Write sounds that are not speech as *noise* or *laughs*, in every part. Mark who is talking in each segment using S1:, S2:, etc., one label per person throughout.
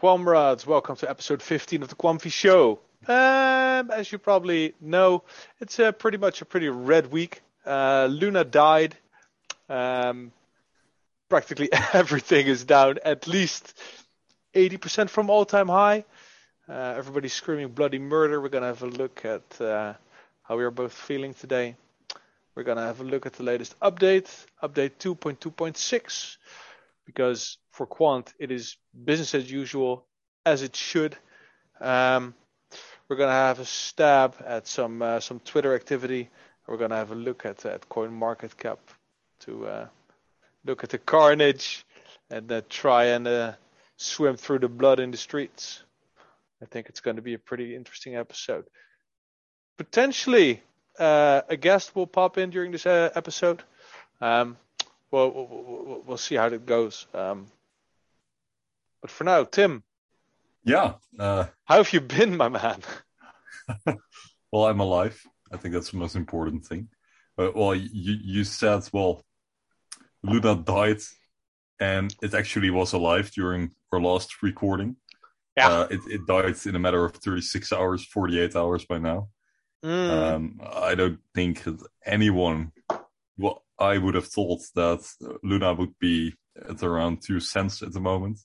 S1: Quamrads, welcome to episode 15 of the Quamfy Show. Um, as you probably know, it's pretty much a pretty red week. Uh, Luna died. Um, practically *laughs* everything is down at least 80% from all-time high. Uh, everybody's screaming bloody murder. We're gonna have a look at uh, how we are both feeling today. We're gonna have a look at the latest update, update 2.2.6, because for Quant it is business as usual, as it should. Um, we're gonna have a stab at some uh, some Twitter activity. We're gonna have a look at at Coin Market Cap to uh, look at the carnage and uh, try and uh, swim through the blood in the streets. I think it's going to be a pretty interesting episode. Potentially, uh, a guest will pop in during this uh, episode. Um, well, we'll, we'll, see how it goes. Um, but for now, Tim.
S2: Yeah. Uh,
S1: how have you been, my man? *laughs*
S2: well, I'm alive. I think that's the most important thing. Uh, well, you, you said, well, Luna died, and it actually was alive during our last recording.
S1: Yeah.
S2: Uh, it, it died in a matter of 36 hours, 48 hours by now.
S1: Mm.
S2: Um, I don't think anyone, well, I would have thought that Luna would be at around two cents at the moment.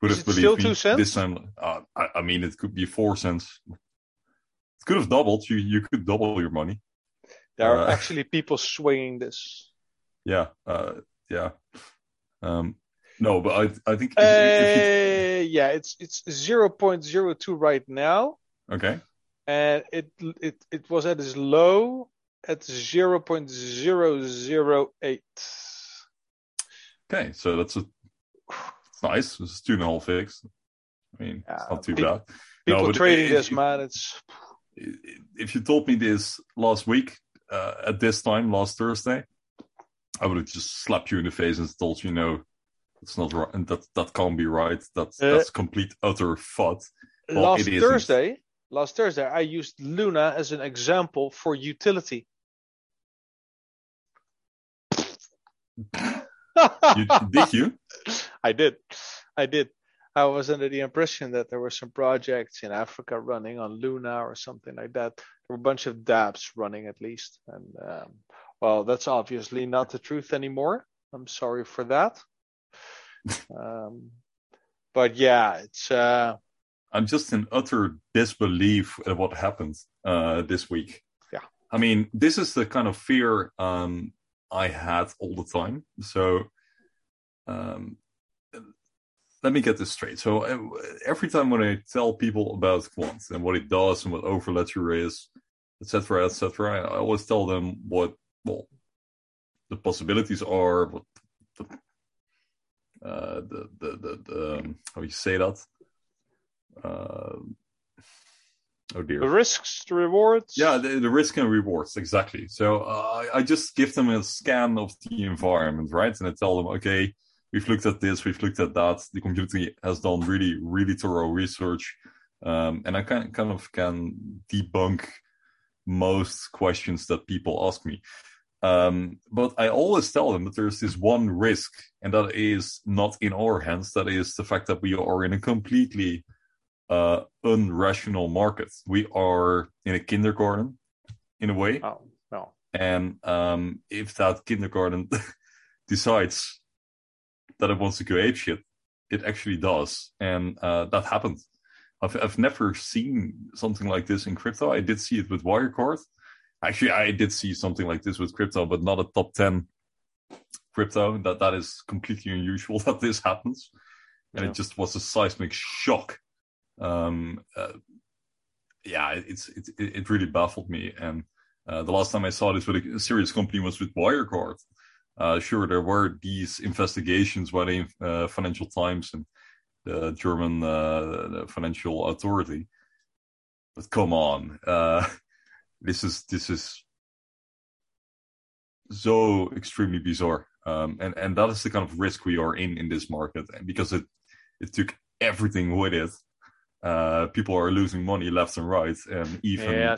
S1: Would
S2: Is
S1: have it still two cents?
S2: This time, uh, I, I, mean, it could be four cents. It could have doubled. You you could double your money.
S1: There are uh, *laughs* actually people swinging this.
S2: Yeah, uh, yeah. Um, no, but I I think.
S1: If, if you... Yeah, it's it's zero point zero two right now.
S2: Okay.
S1: And it it it was at its low at zero point zero zero eight.
S2: Okay, so that's a it's nice. It's two and a half fix. I mean, yeah, it's not too bad.
S1: People
S2: no,
S1: trading this, you, man. It's
S2: if you told me this last week uh, at this time last Thursday, I would have just slapped you in the face and told you, no, it's not right, and that that can't be right. That's uh, that's complete utter fud.
S1: Well, last Thursday, last Thursday, I used Luna as an example for utility. *laughs*
S2: you, did you?
S1: I did. I did. I was under the impression that there were some projects in Africa running on Luna or something like that. There were a bunch of dApps running at least. And um, well, that's obviously not the truth anymore. I'm sorry for that. *laughs* um, but yeah, it's. Uh,
S2: I'm just in utter disbelief at what happened uh, this week.
S1: Yeah.
S2: I mean, this is the kind of fear um, I had all the time. So um, let me get this straight. So uh, every time when I tell people about Quant and what it does and what Overledger is, etc., etc., I always tell them what well the possibilities are, what the uh, the the the, the um, how you say that. Uh, oh dear.
S1: The risks, the rewards.
S2: Yeah, the, the risk and rewards exactly. So uh, I just give them a scan of the environment, right? And I tell them, okay, we've looked at this, we've looked at that. The community has done really, really thorough research, um, and I can kind of can debunk most questions that people ask me. Um, but I always tell them that there's this one risk, and that is not in our hands. That is the fact that we are in a completely uh, unrational markets. We are in a kindergarten, in a way.
S1: Oh, no.
S2: And um, if that kindergarten *laughs* decides that it wants to go apeshit, it actually does, and uh, that happened. I've I've never seen something like this in crypto. I did see it with Wirecard. Actually, I did see something like this with crypto, but not a top ten crypto. That that is completely unusual *laughs* that this happens, and yeah. it just was a seismic shock. Um, uh, yeah, it's it, it really baffled me. And uh, the last time I saw this with a serious company was with Wirecard, uh, sure, there were these investigations by the uh, Financial Times and the German uh, the financial authority, but come on, uh, *laughs* this is this is so extremely bizarre, um, and and that is the kind of risk we are in in this market, and because it it took everything with it. Uh, people are losing money left and right, and even
S1: yeah.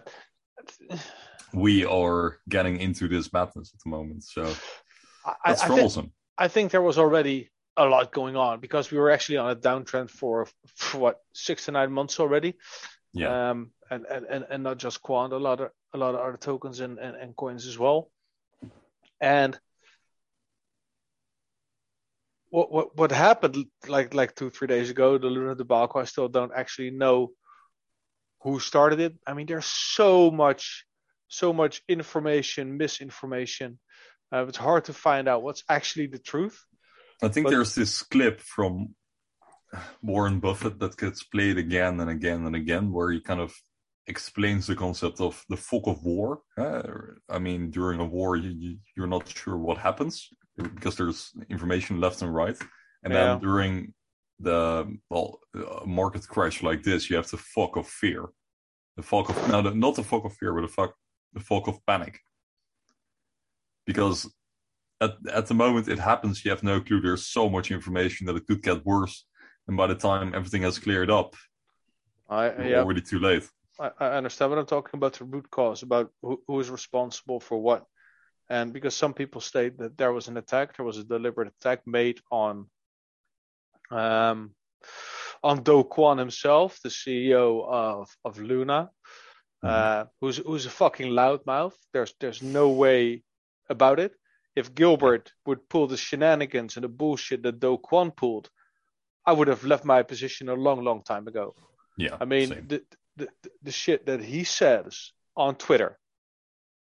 S2: we are getting into this madness at the moment. So
S1: I,
S2: that's
S1: I
S2: troublesome.
S1: Think, I think there was already a lot going on because we were actually on a downtrend for, for what six to nine months already.
S2: Yeah.
S1: Um, and, and, and, and not just Quant, a lot of a lot of other tokens and, and, and coins as well. And what what what happened like like two three days ago, the Luna debacle. I still don't actually know who started it. I mean, there's so much so much information, misinformation. Uh, it's hard to find out what's actually the truth.
S2: I think
S1: But-
S2: there's this clip from Warren Buffett that gets played again and again and again, where he kind of explains the concept of the fog of war. Uh, I mean, during a war, you, you, you're not sure what happens because there's information left and right. And
S1: Yeah.
S2: then during the well uh, market crash like this, you have the fog of fear, the fog of no, the, not the fog of fear, but the fog the fog of panic. Because at at the moment it happens, you have no clue. There's so much information that it could get worse, and by the time everything has cleared up,
S1: I
S2: you're
S1: yeah,
S2: already too late.
S1: I, I understand what I'm talking about the root cause, about who, who is responsible for what. And because some people state that there was an attack, there was a deliberate attack made on um, on Do Kwon himself, the CEO of, of Luna, uh, who's who's a fucking loudmouth. There's there's no way about it. If Gilbert would pull the shenanigans and the bullshit that Do Kwon pulled, I would have left my position a long, long time ago.
S2: Yeah,
S1: I mean, the, the the shit that he says on Twitter,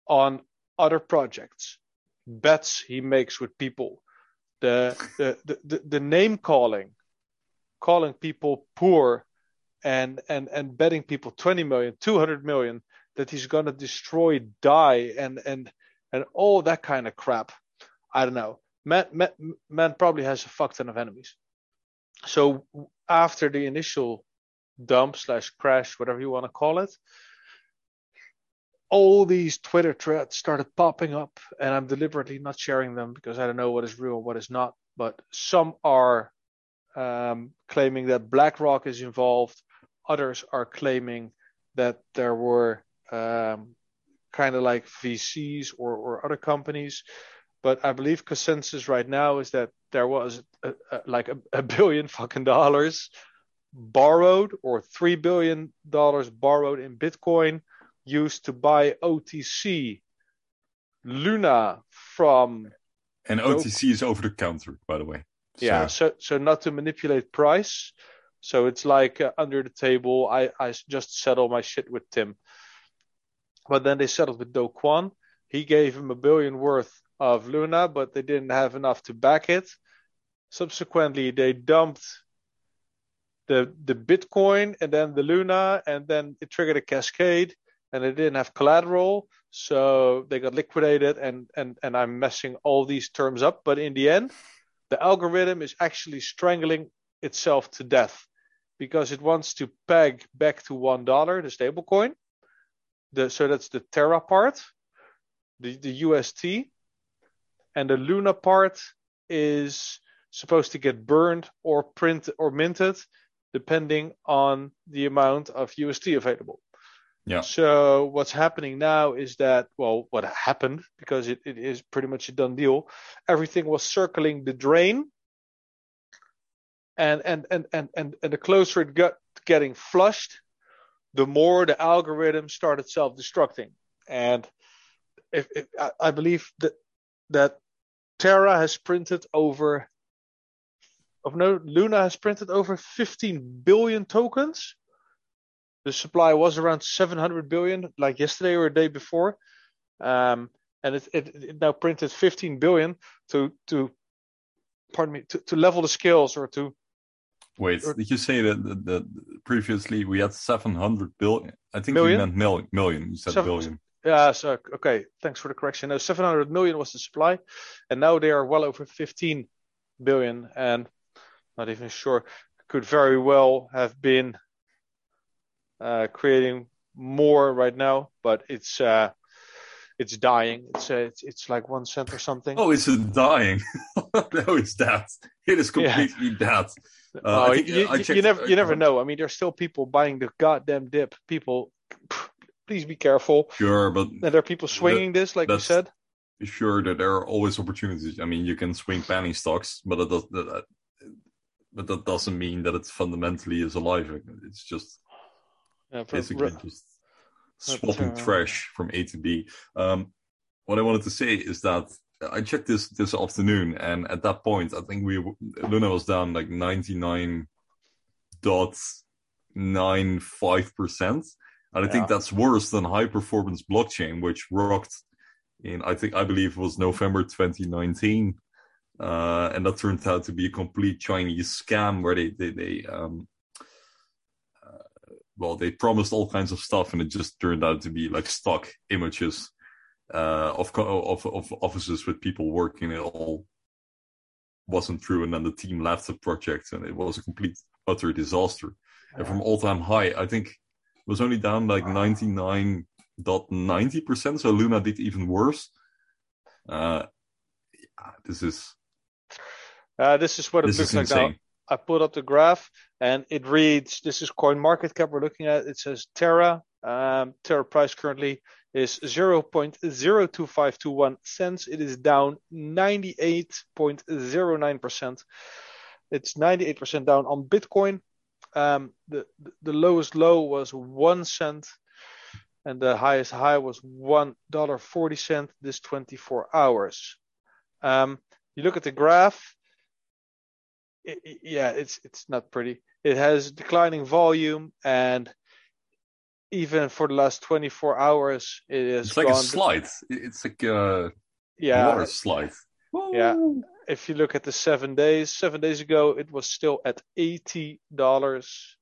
S1: on other projects, bets he makes with people, the the the, the, name calling, calling people poor, and and and betting people 20 million, 200 million that he's gonna destroy, die, and and and all that kind of crap. I don't know. Man, man, man probably has a fuck ton of enemies. So after the initial dump slash crash, whatever you want to call it, all these Twitter threads started popping up, and I'm deliberately not sharing them because I don't know what is real and what is not. But some are um, claiming that BlackRock is involved. Others are claiming that there were um, kind of like VCs or, or other companies. But I believe consensus right now is that there was a, a, like a, a billion fucking dollars borrowed or three billion dollars borrowed in Bitcoin used to buy OTC Luna from
S2: And OTC is over the counter, by the way.
S1: yeah
S2: So,
S1: so so not to manipulate price. So it's like uh, under the table. I I just settle my shit with Tim. But then they settled with Do Kwon he gave him a billion worth of Luna but they didn't have enough to back it. Subsequently they dumped the the Bitcoin and then the Luna and then it triggered a cascade and they didn't have collateral so they got liquidated and and and I'm messing all these terms up but in the end the algorithm is actually strangling itself to death because it wants to peg back to one dollar the stablecoin. The so that's the Terra part, the the UST, and the Luna part is supposed to get burned or print or minted depending on the amount of UST available.
S2: Yeah.
S1: So what's happening now is that well, what happened because it, it is pretty much a done deal. Everything was circling the drain, and and and and and, and the closer it got getting flushed, the more the algorithm started self-destructing. And if, if I, I believe that that Terra has printed over of no Luna has printed over 15 billion tokens. The supply was around 700 billion, like yesterday or a day before, um, and it, it, it now printed 15 billion to to pardon me to, to level the scales or to
S2: wait,
S1: or-
S2: did you say that, that, that previously we had 700 billion? I think
S1: Million?
S2: you meant mil- million. You said
S1: Seven-
S2: billion.
S1: Yeah, so okay, thanks for the correction. No, 700 million was the supply, and now they are well over 15 billion, and not even sure could very well have been uh, creating more right now, but it's uh, it's dying. It's uh, it's it's like one cent or something.
S2: Oh, it's dying. *laughs* no, it's dead. It is completely dead. Uh,
S1: Oh,
S2: think,
S1: you, you- you never you never
S2: uh,
S1: know. I mean, there's still people buying the goddamn dip. People, *sniffs* please be careful.
S2: Sure, but
S1: And there are people swinging this, like you said.
S2: sure that there are always opportunities. I mean, you can swing penny stocks, but that, does, that, but that doesn't mean that it fundamentally is alive. It's just
S1: Yeah, but
S2: basically
S1: re-
S2: just swapping
S1: uh,
S2: trash from A to B. Um, what I wanted to say is that I checked this this afternoon, and at that point, I think we Luna was down like ninety nine dot nine five percent, and I think that's worse than high performance blockchain, which rocked in I think I believe it was November twenty nineteen. Uh, and that turned out to be a complete Chinese scam where they they, they um, well, they promised all kinds of stuff, and it just turned out to be like stock images uh, of, co- of of offices with people working. It all wasn't true, and then the team left the project, and it was a complete utter disaster. And from all time high, I think it was only down like ninety nine dot ninety percent. So Luna did even worse. Uh, yeah, this is
S1: uh, this is what it
S2: this
S1: looks
S2: is
S1: like now. I put up the graph and it reads this is coin market cap we're looking at. It says Terra. Um, Terra price currently is 0.02521 cents. It is down 98.09%. It's 98% down on Bitcoin. Um, the, the lowest low was one cent and the highest high was one dollar forty cent this 24 hours. Um, you look at the graph i- i- yeah, it's it's not pretty. It has declining volume, and even for the last 24 hours, it has
S2: It's like a slide. It's like a
S1: yeah,
S2: water slide.
S1: Yeah. if you look at the seven days, seven days ago, it was still at eighty dollars,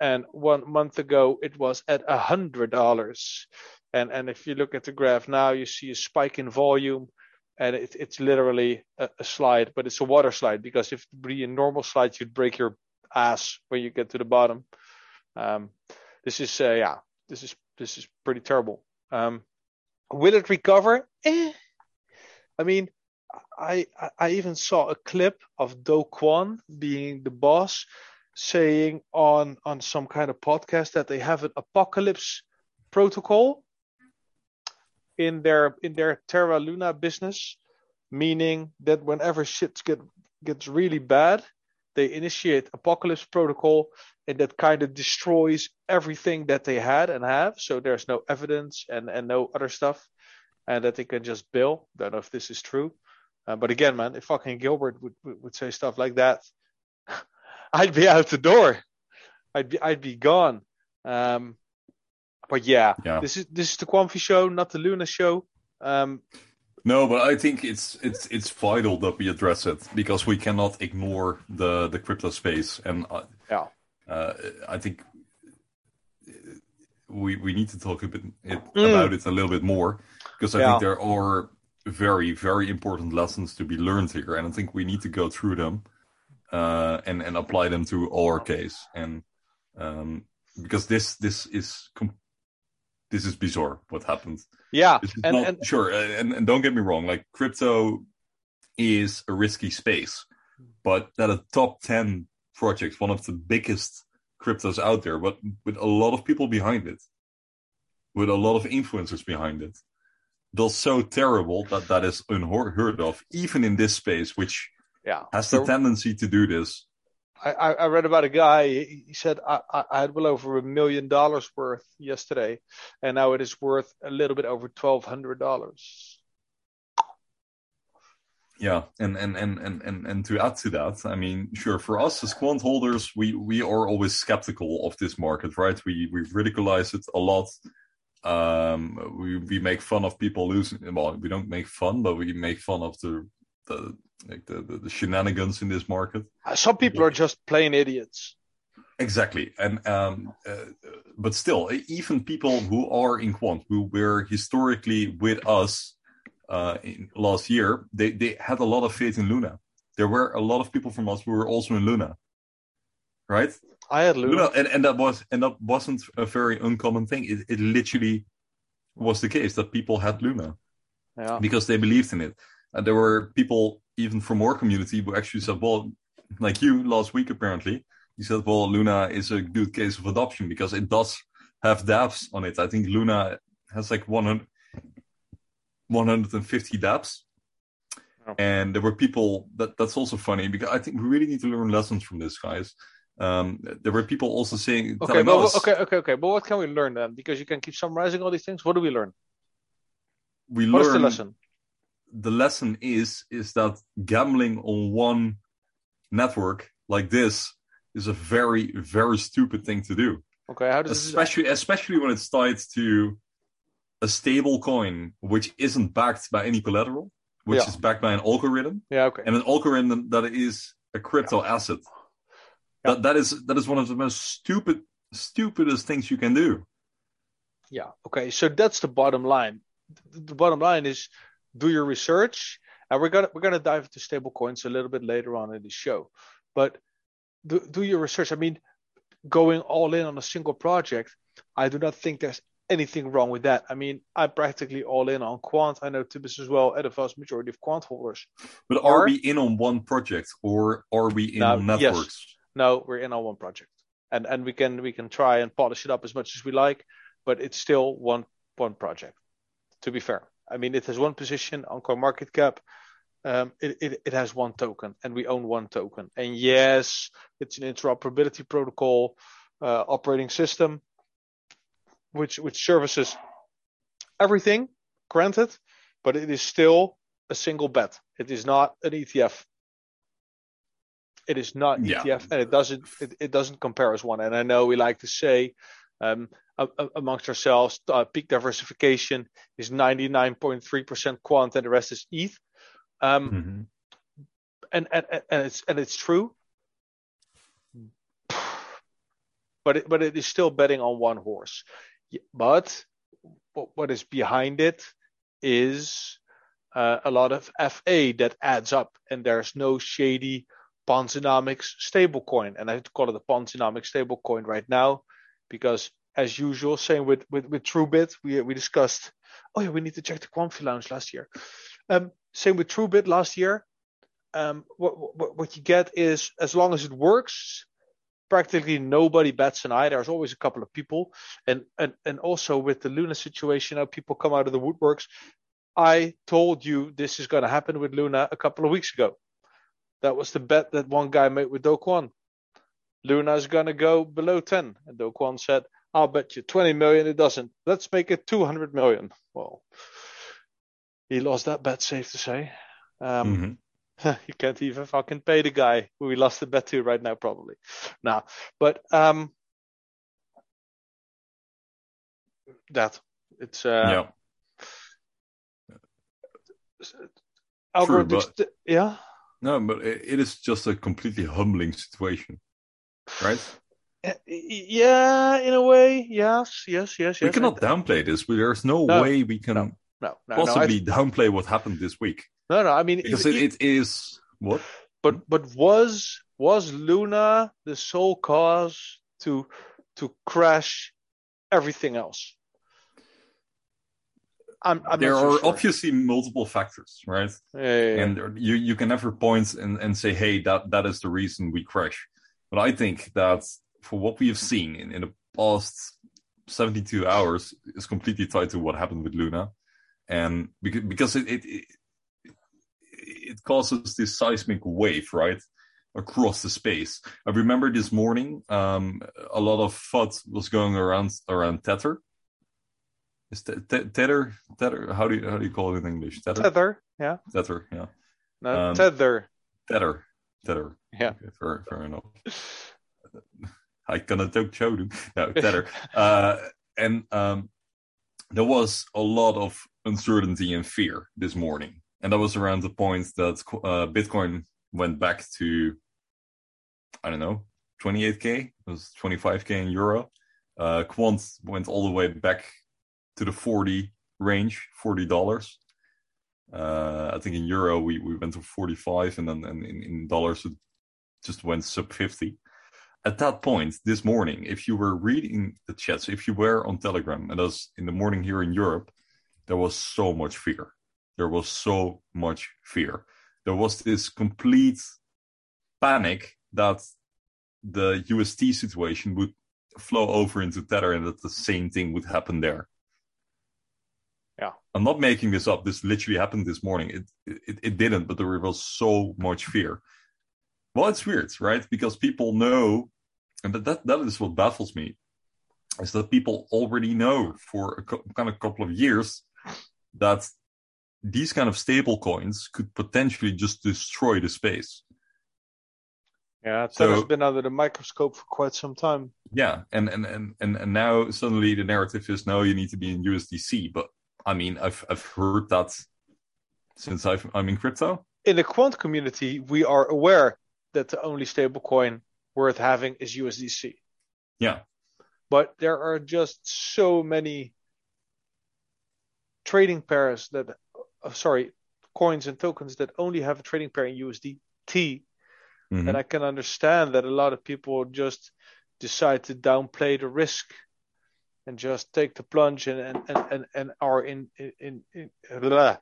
S1: and one month ago, it was at a hundred dollars. And and if you look at the graph now, you see a spike in volume, and it, it's literally a, a slide, but it's a water slide because if it be a normal slide, you'd break your ass when you get to the bottom. Um, this is uh, yeah, this is this is pretty terrible. Um, will it recover? Eh. I mean, I I- even saw a clip of Do Kwon being the boss saying on on some kind of podcast that they have an apocalypse protocol in their in their Terra Luna business, meaning that whenever shit get gets really bad, they initiate apocalypse protocol and that kind of destroys everything that they had and have. So there's no evidence and and no other stuff, and that they can just bill. Don't know if this is true, uh, but again, man, if fucking Gilbert would would, would say stuff like that, *laughs* I'd be out the door. I'd be I'd be gone. Um, but yeah,
S2: Yeah.
S1: this is this is the Quamfy show, not the Luna show. Um,
S2: No, but I think it's it's it's vital that we address it because we cannot ignore the the crypto space, and uh,
S1: Yeah.
S2: uh, I think we we need to talk a bit it,
S1: Mm.
S2: about it a little bit more because I
S1: Yeah.
S2: think there are very very important lessons to be learned here, and I think we need to go through them uh, and and apply them to our case, and um, because this this is com- this is bizarre what happens.
S1: yeah, and
S2: not,
S1: and
S2: sure, and, and don't get me wrong, like crypto is a risky space, but that a top 10 project, one of the biggest cryptos out there, but with a lot of people behind it, with a lot of influencers behind it, does so terrible that that is unheard of, even in this space, which
S1: yeah.
S2: has the tendency to do this.
S1: I, I read about a guy. He said I, I had well over a million dollars worth yesterday, and now it is worth a little bit over twelve hundred dollars.
S2: Yeah, and and, and, and, and and to add to that, I mean, sure, for us as quant holders, we we are always skeptical of this market, right? We we ridiculize it a lot. Um, we we make fun of people losing. Well, we don't make fun, but we make fun of the the like the, the, the shenanigans in this market.
S1: Uh, Some people are just plain idiots.
S2: Exactly, and um, uh, but still, even people who are in quant, who were historically with us uh, in last year, they they had a lot of faith in Luna. There were a lot of people from us who were also in Luna, right?
S1: I had Luna.
S2: Luna, and, and that was and that wasn't a very uncommon thing. It it literally was the case that people had Luna
S1: Yeah.
S2: because they believed in it. And there were people even from our community who actually said, well, like you last week apparently, you said, well, Luna is a good case of adoption because it does have dApps on it. I think Luna has like 100, 150 dApps.
S1: Oh.
S2: And there were people that that's also funny because I think we really need to learn lessons from this, guys. Um, there were people also saying,
S1: Okay, but
S2: us,
S1: okay, okay, okay. But what can we learn then? Because you can keep summarizing all these things. What do we learn?
S2: we
S1: What is
S2: learn
S1: the lesson?
S2: The lesson is is that gambling on one network like this is a very very stupid thing to do
S1: Okay, how does
S2: especially especially when it's tied to a stable coin which isn't backed by any collateral which
S1: Yeah.
S2: is backed by an algorithm
S1: Yeah, okay.
S2: and an algorithm that is a crypto asset
S1: Yeah.
S2: that that is that is one of the most stupid stupidest things you can do
S1: Yeah. Okay. So that's the bottom line. The bottom line is do your research, and we're gonna we're gonna dive into stable coins a little bit later on in the show, but do do your research. I mean, going all in on a single project, I do not think there's anything wrong with that. I mean, I'm practically all in on quant. I know Tibis as well, at a vast majority of quant holders.
S2: but
S1: Or-
S2: are we in on one project or are we in
S1: Now,
S2: on
S1: yes. No, we're in on one project, and and we can we can try and polish it up as much as we like, but it's still one one project. To be fair, I mean it has one position on CoinMarketCap. Um, it, it it has one token, and we own one token. And yes, it's an interoperability protocol uh, operating system, which which services everything. Granted, but it is still a single bet. It is not an ETF. It is not
S2: Yeah.
S1: ETF, and it doesn't it, it doesn't compare as one. And I know we like to say amongst ourselves, uh, peak diversification is 99.3% quant, and the rest is ETH. Um,
S2: Mhm.
S1: and, and and and it's and it's true. But it, but it is still betting on one horse. But what, is behind it is uh, a lot of FA that adds up, and there's no shady Ponzinomics stablecoin, and I have to call it a Ponzinomics stablecoin right now, because as usual, same with with with TrueBit, we we discussed. Oh yeah, we need to check the Quamfy Lounge last year. Um, same with TrueBit last year. Um, what, what what you get is as long as it works, practically nobody bats an eye. There's always a couple of people, and and and also with the Luna situation, now people come out of the woodworks. I told you this is going to happen with Luna a couple of weeks ago. That was the bet that one guy made with Do Kwon. Luna is going to go below 10. And Do Kwon said, I'll bet you 20 million it doesn't. Let's make it 200 million. Well, he lost that bet, safe to say. Um,
S2: Mhm. *laughs*
S1: you can't even fucking pay the guy who we lost the bet to right now, probably. Now, but um, that it's uh,
S2: yeah.
S1: algorithmic. st- yeah,
S2: No, but it, it is just a completely humbling situation, right?
S1: Uh, yeah, in a way, yes, yes, yes, yes.
S2: we cannot downplay this. There's no,
S1: No,
S2: way we can
S1: no, no, no,
S2: possibly downplay what happened this week
S1: no, no. I mean,
S2: because
S1: even-
S2: it, it is what
S1: but but was was Luna the sole cause to to crash everything else? I'm, I'm
S2: there
S1: so
S2: are
S1: sure.
S2: obviously multiple factors, right?
S1: Yeah, yeah, yeah.
S2: And there- you you can never point and, and say, hey, that that is the reason we crash. But I think that for what we have seen in, in the past 72 hours is completely tied to what happened with Luna, and because because it it, it, it causes this seismic wave, right? Across the space. I remember this morning, um, a lot of FUD was going around around Tether. Is te- te- tether? Tether? How do you how do you call it in English? Tether.
S1: tether, yeah,
S2: Tether. Yeah.
S1: no,
S2: Um,
S1: tether,
S2: Tether. Tether.
S1: Yeah.
S2: Okay, fair, fair enough. I ook zo doen. No, Tether. uh, and um, there was a lot of uncertainty and fear this morning. And that was around the point that uh, Bitcoin went back to, I don't know, 28K? It was 25K in euro. Uh, Quant went all the way back to the 40 range, $40. Uh, I think in euro we, we went to 45 and then and in, in dollars it just went sub 50. At that point this morning, if you were reading the chats, if you were on Telegram, and as in the morning here in Europe, there was so much fear. There was so much fear. There was this complete panic that the UST situation would flow over into Tether and that the same thing would happen there.
S1: Yeah.
S2: I'm not making this up. This literally happened this morning. It it, it didn't, but there was so much fear. Well, it's weird, right? Because people know, and that that is what baffles me, is that people already know for a co- kind of couple of years that these kind of stable coins could potentially just destroy the space.
S1: Yeah,
S2: So-
S1: Tether's been under the microscope for quite some time.
S2: Yeah, and and and and, and now suddenly the narrative is no, you need to be in USDC. But I mean, I've I've heard that since I've, I'm in crypto.
S1: In the quant community, we are aware that the only stablecoin worth having is USDC.
S2: Yeah,
S1: But there are just so many trading pairs that, uh, sorry, coins and tokens that only have a trading pair in USDT
S2: Mhm.
S1: And I can understand that a lot of people just decide to downplay the risk and just take the plunge and and, and, and, and are in in, in, in blah,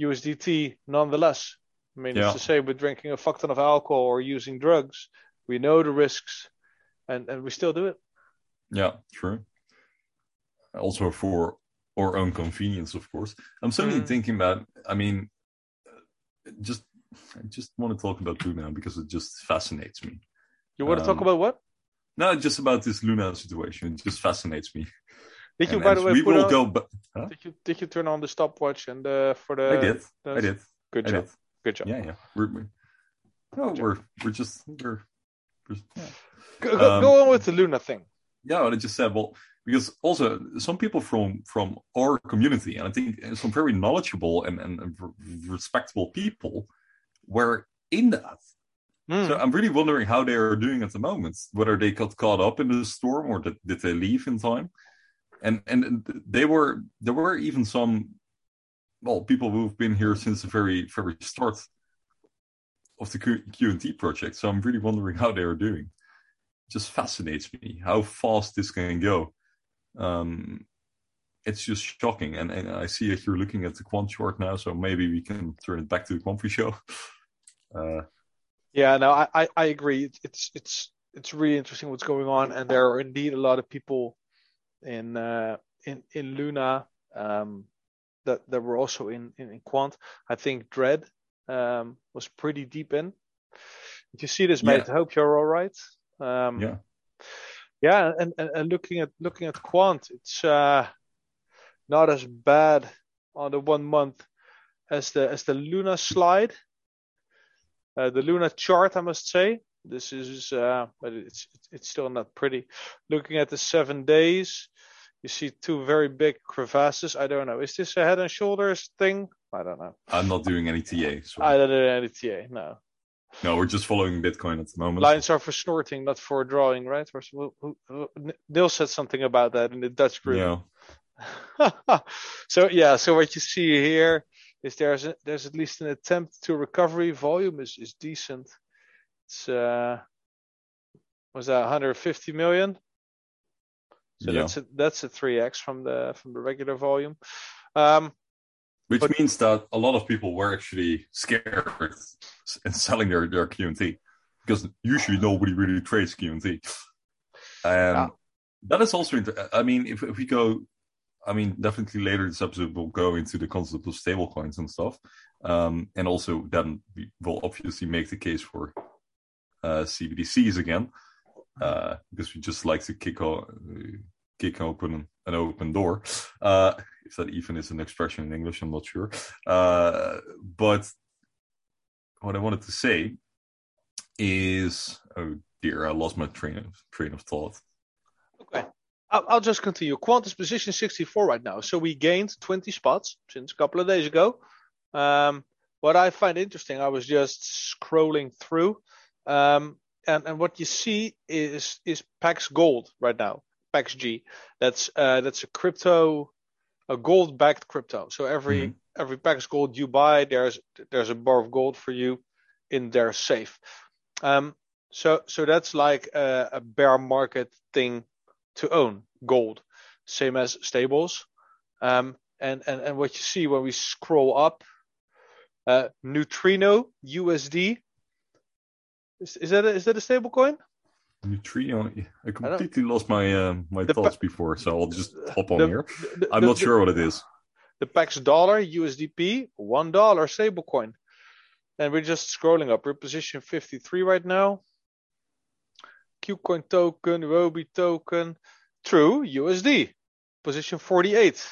S1: USDT nonetheless. I mean,
S2: Yeah.
S1: it's the same with drinking a fuck ton of alcohol or using drugs. We know the risks, and, and we still do it.
S2: yeah, true. Also for our own convenience, of course. I'm suddenly
S1: Mm.
S2: thinking about. I mean, just I just want to talk about food now because it just fascinates me.
S1: You want to talk
S2: Um,
S1: about what?
S2: No, just about this Luna situation. It just fascinates me.
S1: Did you,
S2: And-
S1: by the way,
S2: we will
S1: on,
S2: go. But
S1: did you did you turn on the stopwatch and uh, for the?
S2: I did.
S1: the-
S2: I did.
S1: Good
S2: I
S1: job.
S2: did.
S1: Good job.
S2: Yeah, yeah. We're, we're, no, we're we're just we're, we're yeah.
S1: Go, go,
S2: Um,
S1: go on with the Luna thing.
S2: yeah. What I just said. Well, because also some people from from our community, and I think some very knowledgeable and and, and respectable people were in that.
S1: Hmm.
S2: So I'm really wondering how they are doing at the moment. Whether they got caught up in the storm or did, did they leave in time? And and they were there were even some well people who've been here since the very very start of the Q- QNT project. So I'm really wondering how they are doing. It just fascinates me how fast this can go. Um, it's just shocking. And, and I see that you're looking at the quant chart now, so maybe we can turn it back to the Quamfy show. *laughs* Uh,
S1: Yeah, no, I, I, I agree. It's, it's it's it's really interesting what's going on, and there are indeed a lot of people in uh, in in Luna um, that that were also in, in in Quant. I think Dread um, was pretty deep in. Did you see this, mate? I hope you're all right. Um,
S2: yeah.
S1: yeah, and, and, and looking at looking at Quant, it's uh, not as bad on the one month as the as the Luna slide. Uh, the Luna chart, I must say, this is, uh, but it's it's still not pretty. Looking at the seven days, you see two very big crevasses. I don't know. Is this a head and shoulders thing? I don't know.
S2: I'm not doing any TA. So.
S1: I don't know any TA. No.
S2: no, we're just following Bitcoin at the moment.
S1: Lines are for snorting, not for drawing, right? Neil said something about that in the Dutch group.
S2: Yeah. *laughs*
S1: so yeah, so what you see here is there's a, there's at least an attempt to recovery. Volume is is decent. It's uh, was that 150 million? So
S2: Yeah.
S1: that's a that's a 3x from the from the regular volume. Um,
S2: Which
S1: But-
S2: means that a lot of people were actually scared and selling their, their QT because usually nobody really trades QT. And
S1: Yeah.
S2: that is also, inter- I mean, if, if we go, I mean, definitely later this episode we'll go into the concept of stablecoins and stuff. Um, and also then we will obviously make the case for uh, CBDCs again uh, because we just like to kick, o- kick open an open door. Uh, if that even is an expression in English, I'm not sure. Uh, but what I wanted to say is, oh dear, I lost my train of train of thought.
S1: okay, I'll, I'll just continue. Quant is position 64 right now, so we gained 20 spots since a couple of days ago. Um, what I find interesting, I was just scrolling through, um, and and what you see is is Pax Gold right now, Pax G. That's uh, that's a crypto, a gold-backed crypto. So every
S2: Mhm.
S1: every Pax Gold you buy, there's there's a bar of gold for you in their safe. Um, so so that's like a, a bear market thing to own gold, same as stables. Um, and, and, and what you see when we scroll up, uh, Neutrino USD. Is, is that a, is that a stable coin?
S2: Neutrino, I completely lost my uh, my
S1: The
S2: thoughts before, so I'll just hop on
S1: the-
S2: here.
S1: The-
S2: I'm not sure what it is.
S1: The PAX dollar, USDP, one dollar stablecoin. And we're just scrolling up. We're position 53 right now. KuCoin token, Robi token, true, USD, position 48.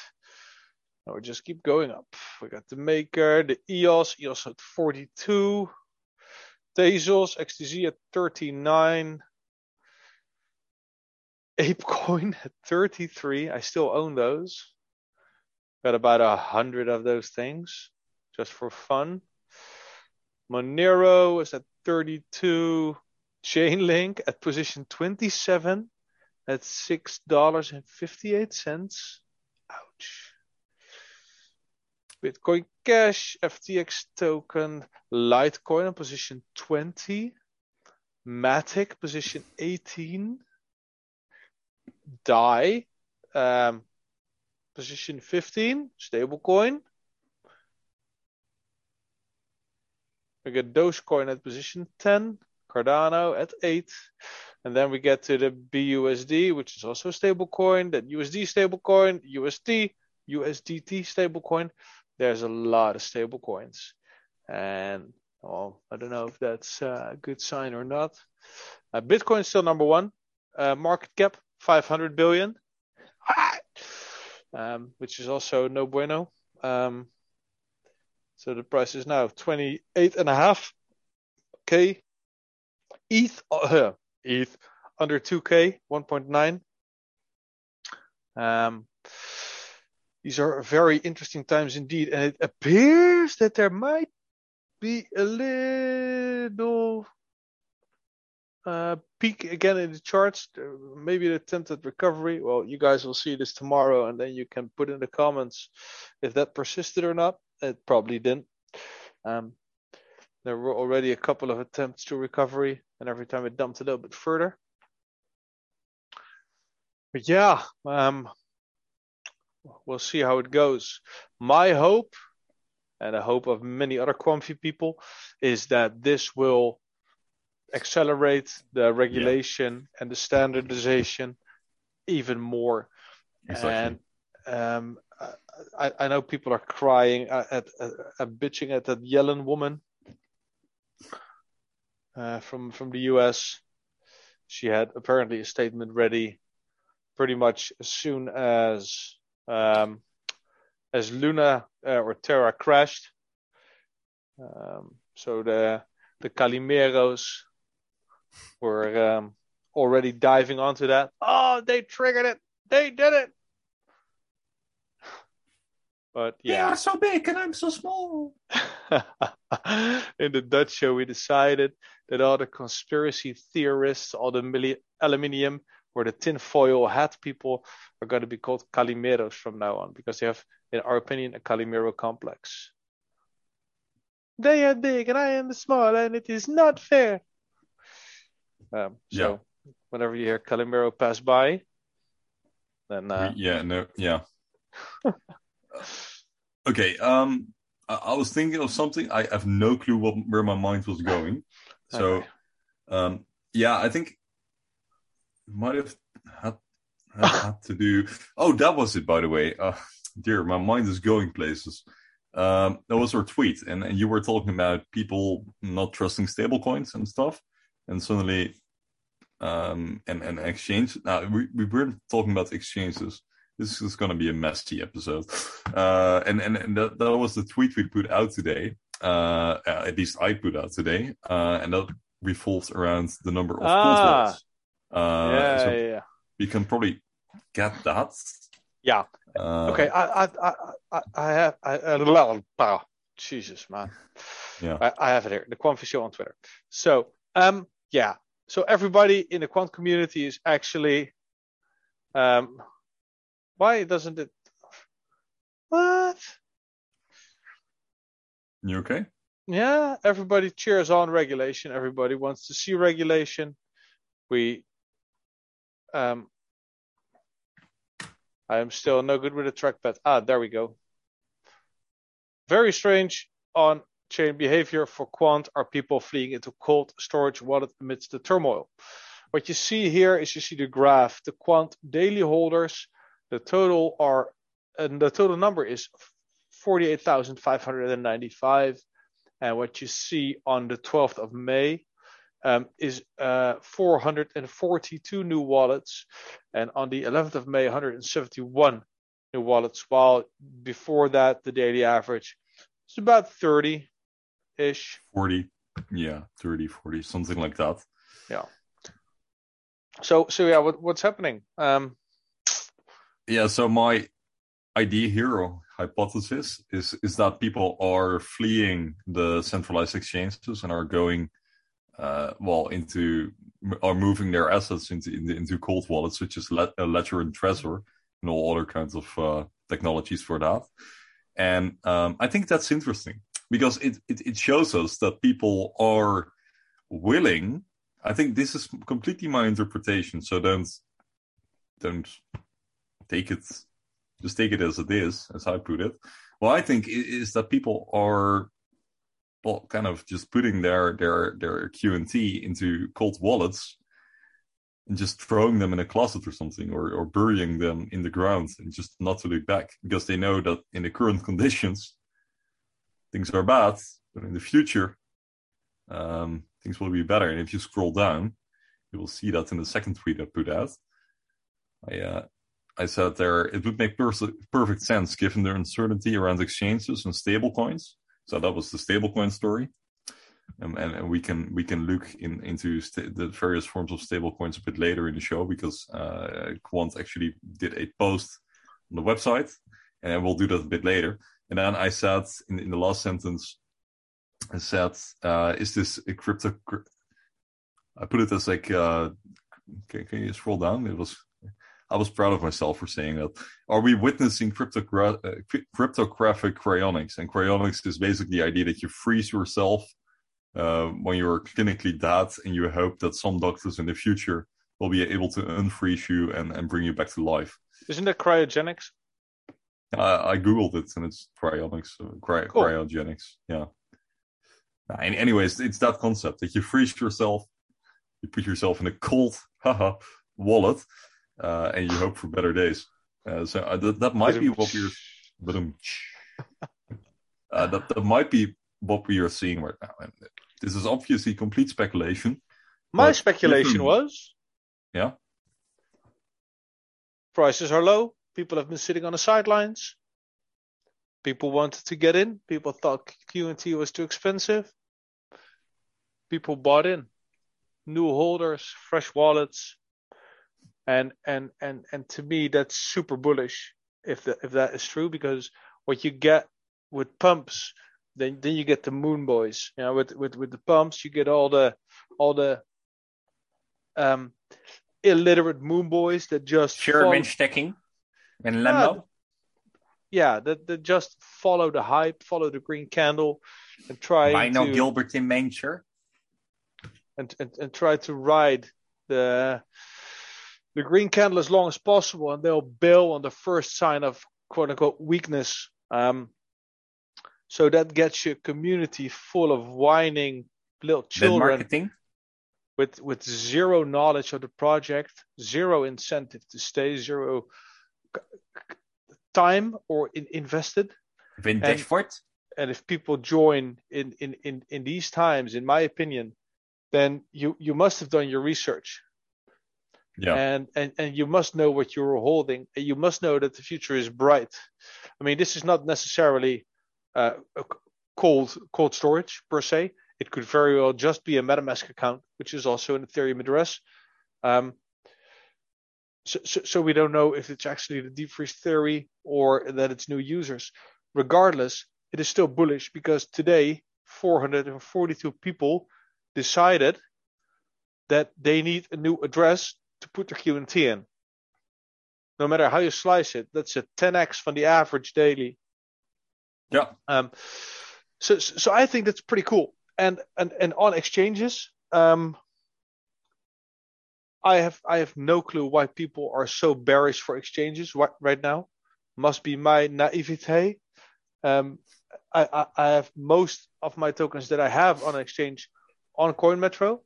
S1: Now we just keep going up. We got the maker, the EOS, EOS at 42, Tezos, XTZ at 39, ApeCoin at 33. I still own those. Got about a hundred of those things just for fun. Monero is at 32. Chainlink at position 27 at $6.58. Ouch. Bitcoin Cash, FTX token, Litecoin on position 20. Matic position 18. DAI um, position 15, stablecoin. We get Dogecoin at position 10, Cardano at 8. And then we get to the BUSD, which is also a stablecoin, that USD stablecoin, USD, USDT stablecoin. There's a lot of stablecoins. And well, I don't know if that's a good sign or not. Uh, Bitcoin still number one. Uh, market cap 500 billion, um, which is also no bueno. Um, so the price is now 28 and a half K. ETH, uh, *laughs* ETH under 2K, 1.9. Um, these are very interesting times indeed, and it appears that there might be a little uh, peak again in the charts, maybe an attempted recovery. Well, you guys will see this tomorrow, and then you can put in the comments if that persisted or not. It probably didn't. Um, there were already a couple of attempts to recovery, and every time it dumped a little bit further. But yeah, um, we'll see how it goes. My hope, and the hope of many other Quamfy people, is that this will accelerate the regulation yeah. and the standardization even more. Exactly. And um, I, I, know people are crying at, at, at, bitching at that Yellen woman uh, from from the US. She had apparently a statement ready pretty much as soon as um, as Luna uh, or Terra crashed. Um, so the the Calimeros were um, already diving onto that. Oh, they triggered it. They did it. But yeah,
S2: they are so big and I'm so small. *laughs*
S1: In the Dutch show, we decided that all the conspiracy theorists, all the milli- aluminium or the tinfoil hat people are going to be called Calimeros from now on because they have, in our opinion, a Calimero complex. They are big and I am small and it is not fair. Um, so yeah. whenever you hear Calimero pass by, then uh...
S2: yeah, no, yeah. *laughs* okay, um, I, I, was thinking of something. I have no clue what where my mind was going. So, okay. um, yeah, I think might have had, had to do. *laughs* Oh, that was it. By the way, uh, dear, my mind is going places. Um, that was our tweet, and, and you were talking about people not trusting stablecoins and stuff and suddenly um, and and exchange. Now we we weren't talking about exchanges. This is going to be a messy episode, uh, and and, and that, that was the tweet we put out today. Uh, at least I put out today, uh, and that revolves around the number of ah. Uh, yeah, so yeah, yeah. We can probably get that.
S1: Yeah. Uh, okay. I I I I have I, uh, Jesus man.
S2: Yeah.
S1: I, I have it here. The Quamfy Show on Twitter. So um, yeah. So everybody in the quant community is actually. Um, why doesn't it? What?
S2: You okay?
S1: Yeah, everybody cheers on regulation. Everybody wants to see regulation. We. Um, I am still no good with a trackpad. Ah, there we go. Very strange on chain behavior for quant are people fleeing into cold storage wallet amidst the turmoil. What you see here is you see the graph, the quant daily holders, the total are, and the total number is 48,595. And what you see on the 12th of May um, is uh, 442 new wallets. And on the 11th of May, 171 new wallets. While before that, the daily average is about 30 ish.
S2: 40. Yeah, 30, 40, something like that.
S1: Yeah. So, so yeah, what, what's happening? Um,
S2: yeah, so my idea hero hypothesis is is that people are fleeing the centralized exchanges and are going uh, well into are moving their assets into into cold wallets which is ledger and trezor and all other kinds of uh, technologies for that. And um, i think that's interesting because it, it it shows us that people are willing i think this is completely my interpretation so don't don't take it just take it as it is, as I put it. Well, I think is that people are well, kind of just putting their their their QNT into cold wallets and just throwing them in a closet or something, or or burying them in the ground and just not to look back because they know that in the current *laughs* conditions things are bad, but in the future um, things will be better. And if you scroll down, you will see that in the second tweet I put out. I uh, I said there it would make per- perfect sense given the uncertainty around exchanges and stablecoins. So that was the stablecoin story, um, and, and, we can we can look in, into the various forms of stablecoins a bit later in the show because uh, Quant actually did a post on the website, and we'll do that a bit later. And then I said in, in the last sentence, I said, uh, "Is this a crypto?" I put it as like, uh, can, can you scroll down? It was I was proud of myself for saying that. Are we witnessing cryptogra- uh, cryptographic cryonics? And cryonics is basically the idea that you freeze yourself uh, when you're clinically dead, and you hope that some doctors in the future will be able to unfreeze you and, and bring you back to life.
S1: Isn't that cryogenics?
S2: Uh, I googled it, and it's cryonics, uh, cry- cool. cryogenics. Yeah. And Anyways, it's that concept that you freeze yourself, you put yourself in a cold *laughs* haha wallet, uh, and you hope for better days. Uh, so uh, that, that might be what we're, *laughs* uh, that, that might be what we are seeing right now. And this is obviously complete speculation.
S1: My speculation was,
S2: yeah,
S1: prices are low. People have been sitting on the sidelines. People wanted to get in. People thought QNT was too expensive. People bought in. New holders, fresh wallets, and and and and to me that's super bullish if the, if that is true because what you get with pumps then then you get the moon boys. You know with with with the pumps you get all the all the um illiterate moon boys that just
S3: Sherman sticking in Lembo
S1: yeah. That, that just follow the hype follow the green candle and try
S3: I know Gilbert in Mainzer
S1: and, and and try to ride the the green candle as long as possible, and they'll bail on the first sign of quote unquote weakness. Um, so that gets your community full of whining little children with with zero knowledge of the project, zero incentive to stay, zero time or in, invested.
S3: Vintage and,
S1: and if people join in, in, in, in these times, in my opinion, then you, you must have done your research.
S2: Yeah.
S1: And, and and you must know what you're holding. You must know that the future is bright. I mean, this is not necessarily uh, cold cold storage per se. It could very well just be a MetaMask account, which is also an Ethereum address. Um, so, so, so we don't know if it's actually the deep freeze theory or that it's new users. Regardless, it is still bullish because today 442 people decided that they need a new address to put their QNT in. No matter how you slice it, that's a 10x from the average daily.
S2: Yeah.
S1: Um, so, so I think that's pretty cool. And and and on exchanges, um, I have I have no clue why people are so bearish for exchanges right, right now. Must be my naivete. Um, I, I, I have most of my tokens that I have on exchange on CoinMetro.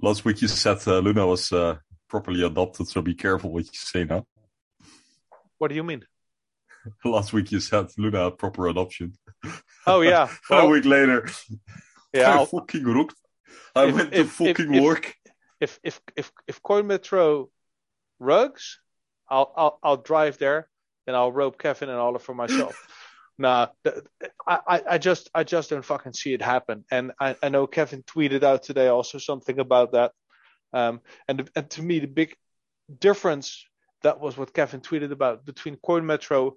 S2: Last week you said uh, Luna was uh, properly adopted, so be careful what you say now.
S1: What do you mean? *laughs*
S2: last week you said Luna had proper adoption.
S1: Oh yeah. *laughs*
S2: a week later,
S1: yeah.
S2: I
S1: I'll-
S2: fucking rooked. I
S1: If-
S2: went to
S1: if- if-
S2: fucking
S1: if-
S2: work.
S1: if if if if CoinMetro rugs, I'll I'll I'll drive there and I'll rope Kevin and all for myself. *laughs* nah, I, I I just I just don't fucking see it happen. And I, I know Kevin tweeted out today also something about that. Um, and and to me the big difference that was what Kevin tweeted about between CoinMetro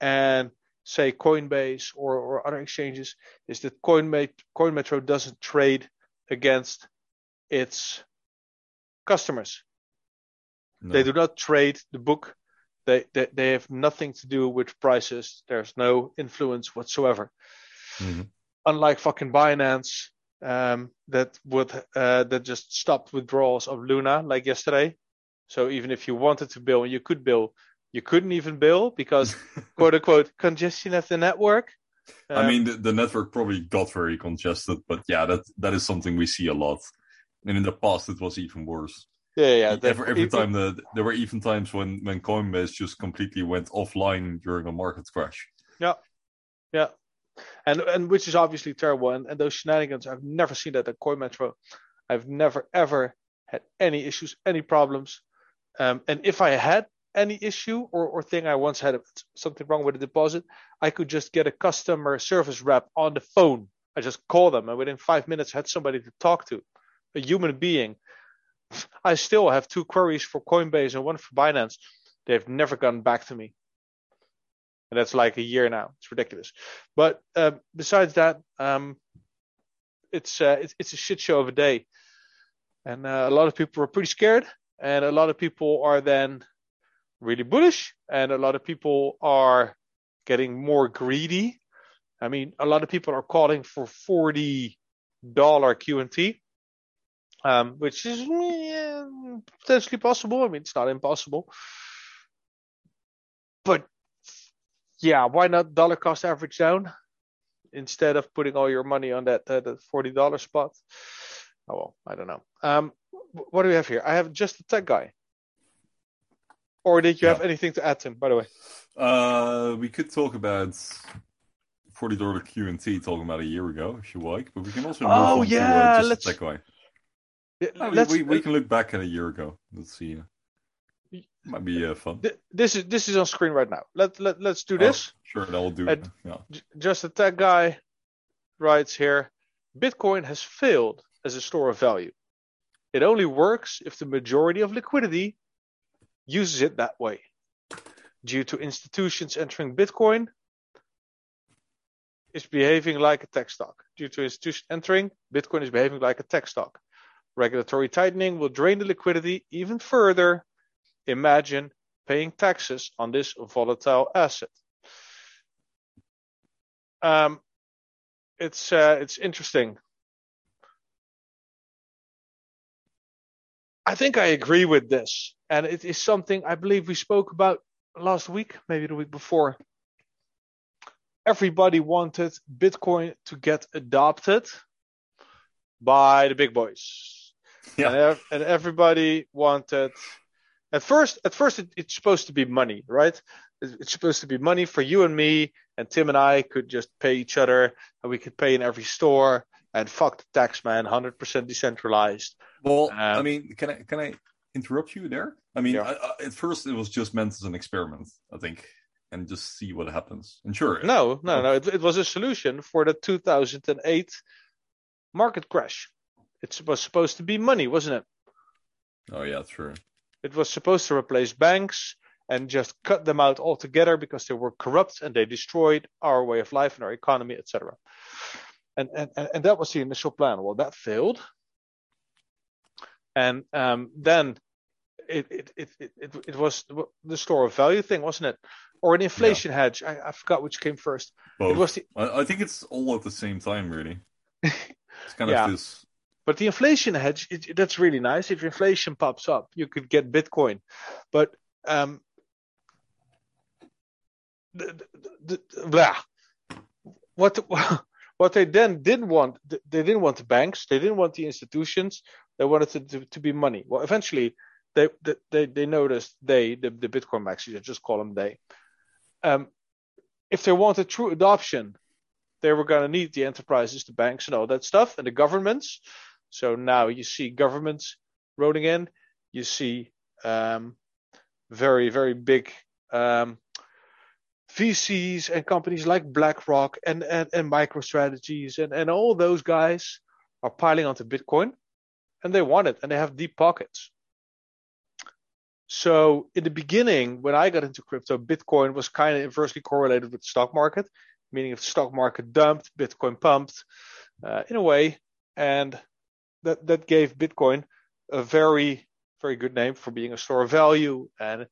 S1: and say Coinbase or, or other exchanges is that Coinmate, CoinMetro doesn't trade against its customers.
S2: No.
S1: They do not trade the book. They, they they have nothing to do with prices. There's no influence whatsoever.
S2: Mhm.
S1: Unlike fucking Binance, um, that would uh, that just stopped withdrawals of Luna like yesterday. So even if you wanted to bill, you could bill. You couldn't even bill because *laughs* quote unquote congestion of the network.
S2: I
S1: Um,
S2: mean, the, the network probably got very congested, but yeah, that that is something we see a lot. And in the past, it was even worse.
S1: yeah, yeah.
S2: every every time the, there were even times when when Coinbase just completely went offline during a market crash.
S1: Yeah, yeah, and and which is obviously terrible. And, and those shenanigans, I've never seen that at CoinMetro. I've never ever had any issues, any problems. Um, and if I had any issue or, or thing, I once had something wrong with a deposit, I could just get a customer service rep on the phone. I just call them, and within five minutes, had somebody to talk to, a human being. I still have two queries for Coinbase and one for Binance. They've never gotten back to me and that's like a year now. It's ridiculous. But uh, besides that, um, it's, uh, it's it's a shit show of a day, and uh, a lot of people are pretty scared, and a lot of people are then really bullish, and a lot of people are getting more greedy. I mean, a lot of people are calling for forty dollar QNT, um, which is yeah, potentially possible. I mean, it's not impossible, but yeah, why not dollar cost average down instead of putting all your money on that uh, that forty dollar spot? Oh well, I don't know. Um, what do we have here? I have just the tech guy. Or did you have anything to add, to him? By the way,
S2: Uh, we could talk about forty dollar QNT talking about a year ago if you like, but we can also move
S1: Oh,
S2: on
S1: yeah,
S2: to uh, just
S1: let's-
S2: that guy.
S1: Yeah,
S2: Uh, we, we, we can look back at a year ago. Let's see. Might be uh, fun.
S1: th- this is this is on screen right now. Let let let's do
S2: Oh,
S1: this.
S2: sure, that will do. It. Yeah.
S1: J- just the tech guy writes here Bitcoin has failed as a store of value. It only works if the majority of liquidity uses it that way. Due to institutions entering Bitcoin, is behaving like a tech stock. Due to institutions entering, Bitcoin is behaving like a tech stock. Regulatory tightening will drain the liquidity even further. Imagine paying taxes on this volatile asset. Um, it's uh, it's interesting. I think I agree with this, and it is something I believe we spoke about last week, maybe the week before. Everybody wanted Bitcoin to get adopted by the big boys,
S2: Yeah.
S1: and, ev- and everybody wanted. At first, at first, it, it's supposed to be money, right? It's, supposed to be money for you and me, and Tim and I could just pay each other, and we could pay in every store. And fuck the tax man, hundred percent decentralized.
S2: Well,
S1: Um,
S2: I mean, can I can I interrupt you there? I mean,
S1: Yeah.
S2: I, I, at first it was just meant as an experiment, I think, and just see what happens. And sure,
S1: No, no, no. It, it was a solution for the 2008 market crash. It was supposed to be money, wasn't it?
S2: Oh yeah, true.
S1: It was supposed to replace banks and just cut them out altogether because they were corrupt and they destroyed our way of life and our economy, etc. And, and and that was the initial plan. Well, that failed. And um, then it it, it, it, it it was the store of value thing, wasn't it? Or an inflation hedge. I, I forgot which came first.
S2: Both.
S1: It was the
S2: I, I think it's all at the same time, really. *laughs* It's kind
S1: Yeah.
S2: of this.
S1: But the inflation hedge, it, that's really nice. If inflation pops up, you could get Bitcoin. But um, the, the, the, blah. what *laughs* what they then didn't want, they didn't want the banks, they didn't want the institutions, they wanted it to, to be money. Well, eventually, they they they noticed they the, the Bitcoin maxis, I just call them they, um, if they wanted true adoption, they were going to need the enterprises, the banks, and all that stuff, and the governments. So now you see governments rolling in. You see um, very, very big um, VCs and companies like BlackRock and, and, and MicroStrategies and, and all those guys are piling onto Bitcoin and they want it and they have deep pockets. So in the beginning, when I got into crypto, Bitcoin was kind of inversely correlated with the stock market, meaning if the stock market dumped, Bitcoin pumped uh, in a way. And that, that gave Bitcoin a very, very good name for being a store of value. And it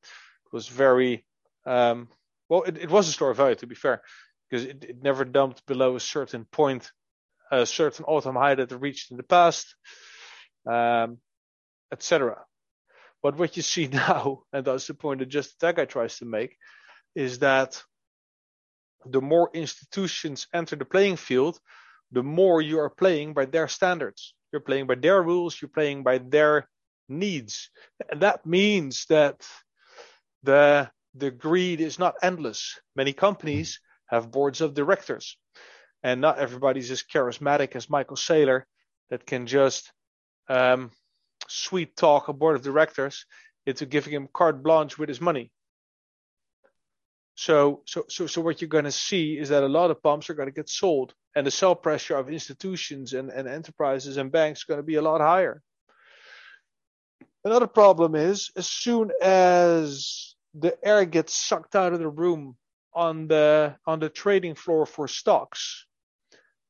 S1: was very, um, well, it, it was a store of value to be fair, because it, it never dumped below a certain point, a certain all-time high that it reached in the past, um, etc. But what you see *laughs* now, and that's the point that just that guy tries to make, is that the more institutions enter the playing field, the more you are playing by their standards. You're playing by their rules, you're playing by their needs. And that means that the the greed is not endless. Many companies have boards of directors, and not everybody's as charismatic as Michael Saylor that can just um, sweet talk a board of directors into giving him carte blanche with his money. So, so, so, so what you're going to see is that a lot of pumps are going to get sold, and the sell pressure of institutions and, and enterprises and banks is going to be a lot higher. Another problem is as soon as the air gets sucked out of the room on the on the trading floor for stocks,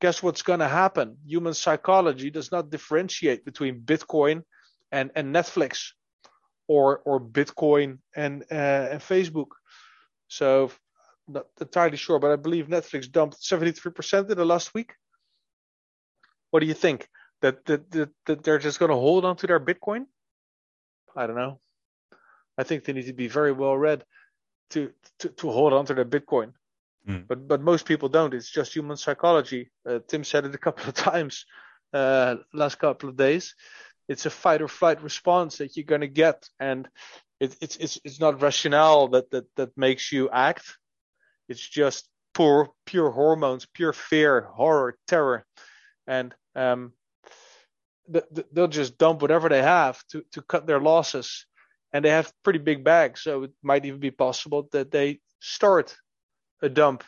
S1: guess what's going to happen? Human psychology does not differentiate between Bitcoin and, and Netflix or or Bitcoin and uh, and Facebook. So not entirely sure, but I believe Netflix dumped 73% in the last week. What do you think? That that that, that they're just going to hold on to their Bitcoin? I don't know. I think they need to be very well read to to, to hold on to their Bitcoin. Mm. But but most people don't. It's just human psychology. Uh, Tim said it a couple of *laughs* times uh, last couple of days it's a fight or flight response that you're going to get and it, it's it's it's not rationale that that that makes you act it's just pure pure hormones pure fear horror terror. And um they'll just dump whatever they have to to cut their losses. And they have pretty big bags so it might even be possible that they start a dump.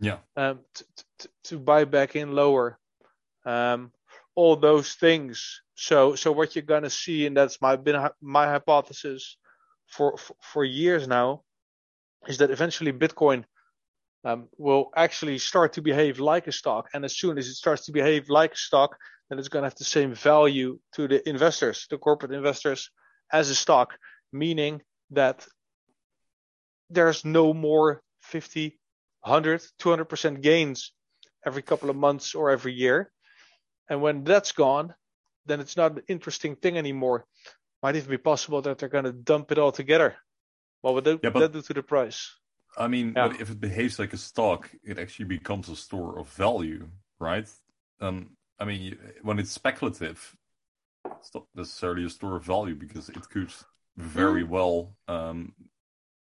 S2: Yeah.
S1: Um to, to, to buy back in lower. Um all those things. So so what you're gonna see, and that's my been my hypothesis for for, for years now, is that eventually Bitcoin um, will actually start to behave like a stock, and as soon as it starts to behave like a stock, then it's gonna have the same value to the investors, the corporate investors, as a stock, meaning that there's no more 50, 100, 200% gains every couple of months or every year and when that's gone, then it's not an interesting thing anymore. Might even be possible that they're going to dump it all together. What would that, yeah, but, that do to the price?
S2: I mean, yeah. if it behaves like a stock, it actually becomes a store of value, right? Um, I mean, when it's speculative, it's not necessarily a store of value because it could very mm. well um,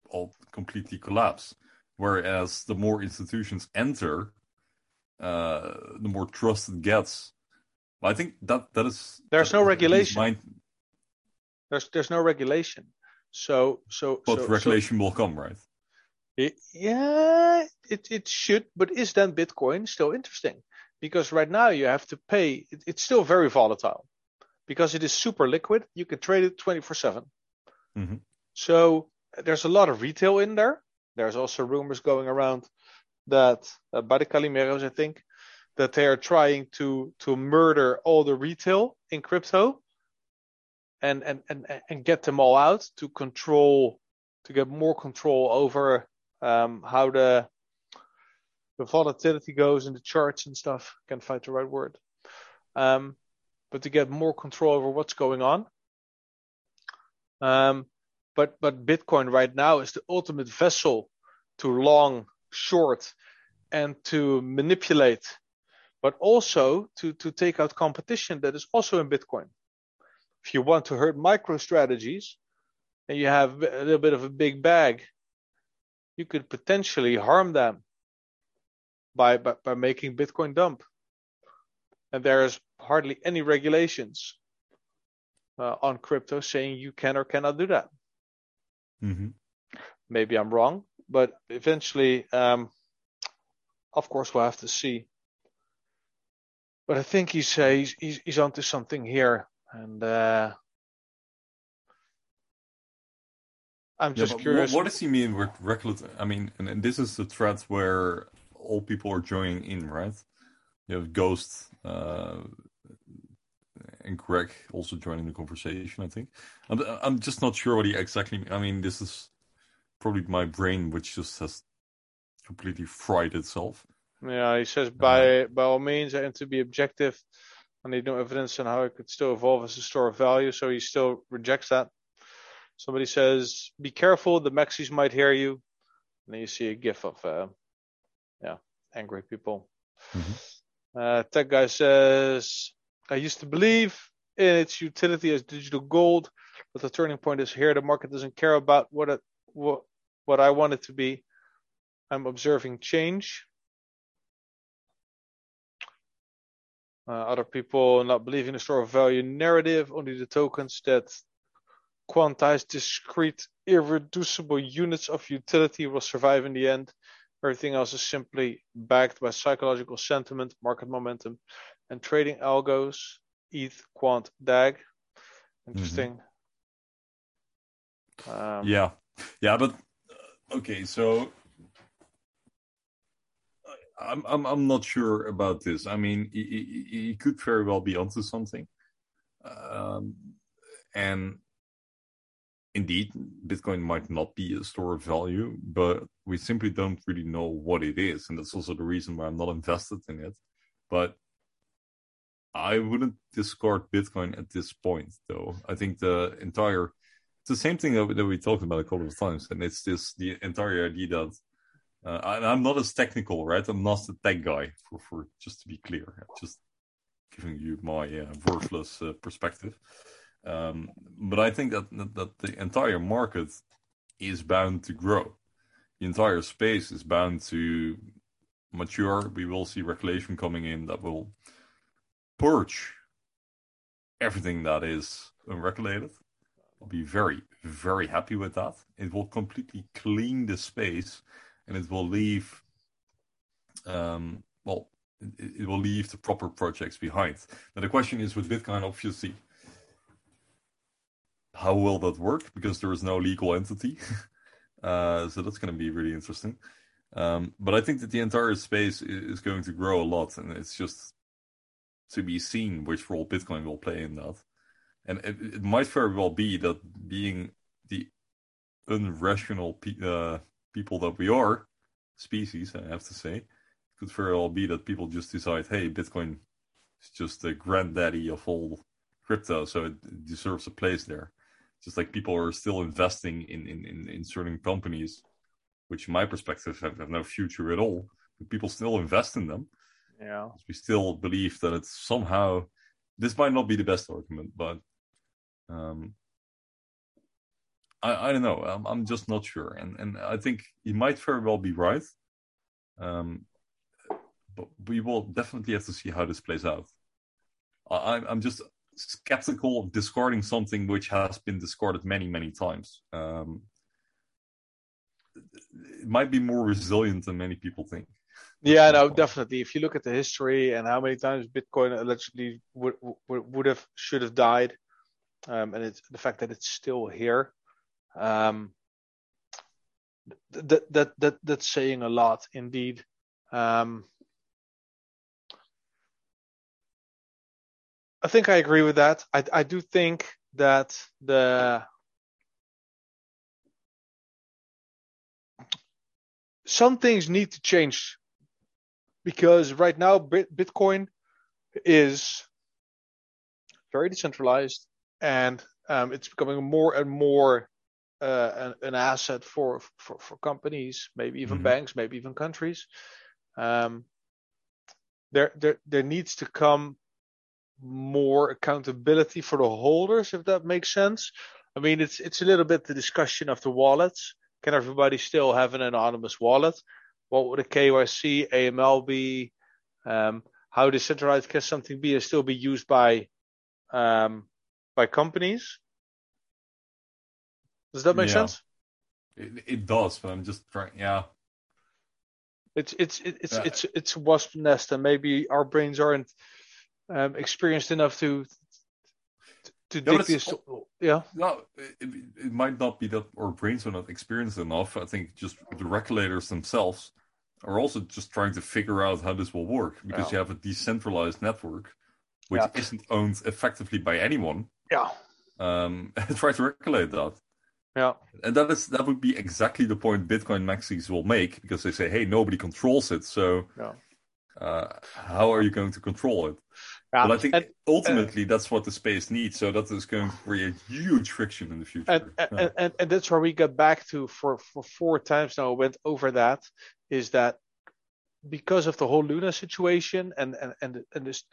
S2: all completely collapse. Whereas the more institutions enter, uh, the more trust it gets, I think that that is
S1: there's no regulation. My... There's there's no regulation. So so
S2: but
S1: so,
S2: regulation
S1: so,
S2: will come, right?
S1: It, yeah, it it should. But is then Bitcoin still interesting? Because right now you have to pay. It, it's still very volatile because it is super liquid. You can trade it 24 seven.
S2: Mm-hmm.
S1: So there's a lot of retail in there. There's also rumors going around that uh, by the Calimeros, I think, that they are trying to to murder all the retail in crypto and and and, and get them all out to control to get more control over um, how the the volatility goes in the charts and stuff. Can't find the right word. Um, but to get more control over what's going on. Um, but but Bitcoin right now is the ultimate vessel to long, short, and to manipulate but also to, to take out competition that is also in Bitcoin. If you want to hurt micro strategies and you have a little bit of a big bag, you could potentially harm them by by, by making Bitcoin dump. And there's hardly any regulations uh, on crypto saying you can or cannot do that.
S2: hmm
S1: Maybe I'm wrong, but eventually, um, of course, we'll have to see. But I think he's uh, he's, he's he's onto something here, and uh, I'm just
S2: but
S1: curious.
S2: What, what does he mean with reckless? I mean, and, and this is the thread where all people are joining in, right? You have Ghost uh, and Greg also joining the conversation. I think. I'm, I'm just not sure what he exactly. I mean, this is probably my brain, which just has completely fried itself.
S1: Yeah, he says by by all means, and to be objective, I need no evidence on how it could still evolve as a store of value. So he still rejects that. Somebody says, "Be careful, the maxis might hear you." And then you see a gif of, uh, yeah, angry people. Uh, Tech guy says, "I used to believe in its utility as digital gold, but the turning point is here. The market doesn't care about what it what what I want it to be. I'm observing change." Other people not believing the store of value narrative, only the tokens that quantize discrete, irreducible units of utility will survive in the end. Everything else is simply backed by psychological sentiment, market momentum, and trading algos. ETH, Quant, DAG. Interesting. Um,
S2: Yeah, yeah, but uh, okay, so I'm I'm I'm not sure about this. I mean, he, he, he could very well be onto something, um, and indeed, Bitcoin might not be a store of value, but we simply don't really know what it is, and that's also the reason why I'm not invested in it. But I wouldn't discard Bitcoin at this point, though. I think the entire it's the same thing that we, talked about a couple of times, and it's this the entire idea that uh, and I'm not as technical, right? I'm not a tech guy, for, for just to be clear. I'm just giving you my uh, worthless uh, perspective. Um, but I think that, that that the entire market is bound to grow. The entire space is bound to mature. We will see regulation coming in that will purge everything that is unregulated. I'll be very, very happy with that. It will completely clean the space and it will leave, um, well, it, it will leave the proper projects behind. Now, the question is with Bitcoin, obviously, how will that work? Because there is no legal entity. *laughs* uh, so that's going to be really interesting. Um, but I think that the entire space is, going to grow a lot, and it's just to be seen which role Bitcoin will play in that. And it, it might very well be that being the unrational uh, people that we are, species, I have to say, could very well be that people just decide, hey, Bitcoin is just the granddaddy of all crypto, so it deserves a place there. Just like people are still investing in, in, in, in certain companies, which in my perspective have, have no future at all, but people still invest in them.
S1: yeah.
S2: We still believe that it's somehow, this might not be the best argument, but um, I, I don't know. I'm, I'm just not sure, and and I think he might very well be right. Um, but we will definitely have to see how this plays out. I, I'm I'm just skeptical of discarding something which has been discarded many many times. Um, it might be more resilient than many people think.
S1: Yeah, no, definitely. If you look at the history and how many times Bitcoin allegedly would would, would have should have died, um, and it's the fact that it's still here, um, that that that that's saying a lot indeed. Um, I think I agree with that. I I do think that the some things need to change because right now Bitcoin is very decentralized and um, it's becoming more and more uh, an, an asset for, for, for companies, maybe even
S2: Mhm.
S1: banks, maybe even countries. Um, there, there, there needs to come more accountability for the holders, if that makes sense. I mean, it's it's a little bit the discussion of the wallets. can everybody still have an anonymous wallet? What would a KYC, AML be? Um, how decentralized can something be and still be used by um, by companies? Does that make
S2: Yeah.
S1: sense?
S2: It, it does, but I'm just trying. Yeah,
S1: It's it's it's
S2: Yeah.
S1: it's it's a wasp nest, and maybe our brains aren't um, experienced enough to to
S2: but
S1: dig this. Yeah,
S2: no, it, it might not be that our brains are not experienced enough. I think just the regulators themselves are also just trying to figure out how this will work because
S1: Yeah.
S2: you have a decentralized network which
S1: Yeah.
S2: isn't owned effectively by anyone.
S1: yeah,
S2: Um, and *laughs* try to regulate that.
S1: Yeah,
S2: And that is that would be exactly the point Bitcoin maxis will make because they say, "Hey, nobody controls it, so
S1: yeah.
S2: uh, how are you going to control it?"
S1: yeah.
S2: But I think
S1: and,
S2: ultimately that's what the space needs. So that is going to create huge friction in the future.
S1: and, and,
S2: Yeah.
S1: and, and that's where we get back to for, for four times now. Went over that is that because of the whole Luna situation and and and and this,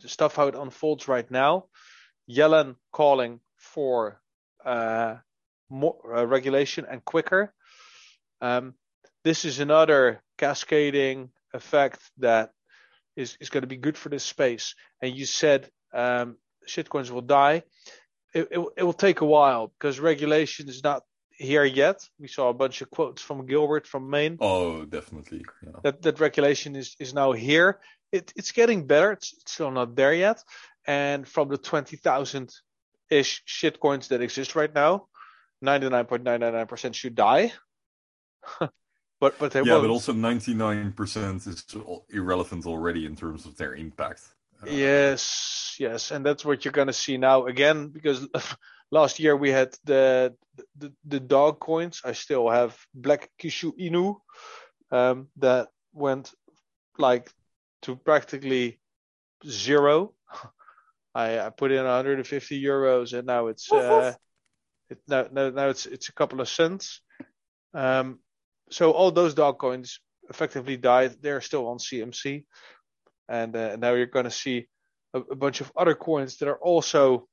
S1: the stuff how it unfolds right now, Yellen calling for uh, more uh, regulation and quicker. Um, this is another cascading effect that is is going to be good for this space. And you said um, shitcoins will die. It, it, will- it will take a while because regulation is not here yet. We saw a bunch of quotes from Gilbert from Maine
S2: oh, definitely. Yeah.
S1: that that regulation is is now here. It, it's getting better. It's, it's still not there yet. And from the twenty thousand ish shitcoins that exist right now, ninety nine point nine nine nine percent should die. *laughs* but but they
S2: yeah,
S1: won't.
S2: but also 99% is irrelevant already in terms of their impact. Uh,
S1: Yes, yes, and that's what you're gonna see now again because *laughs* last year we had the the, the dog coins. I still have Black Kishu Inu um, that went like to practically zero. *laughs* I, I put in 150 euros and now it's uh, it, now, now now it's it's a couple of cents. Um, so all those dog coins effectively died. They're still on CMC and uh, now you're going to see a, a bunch of other coins that are also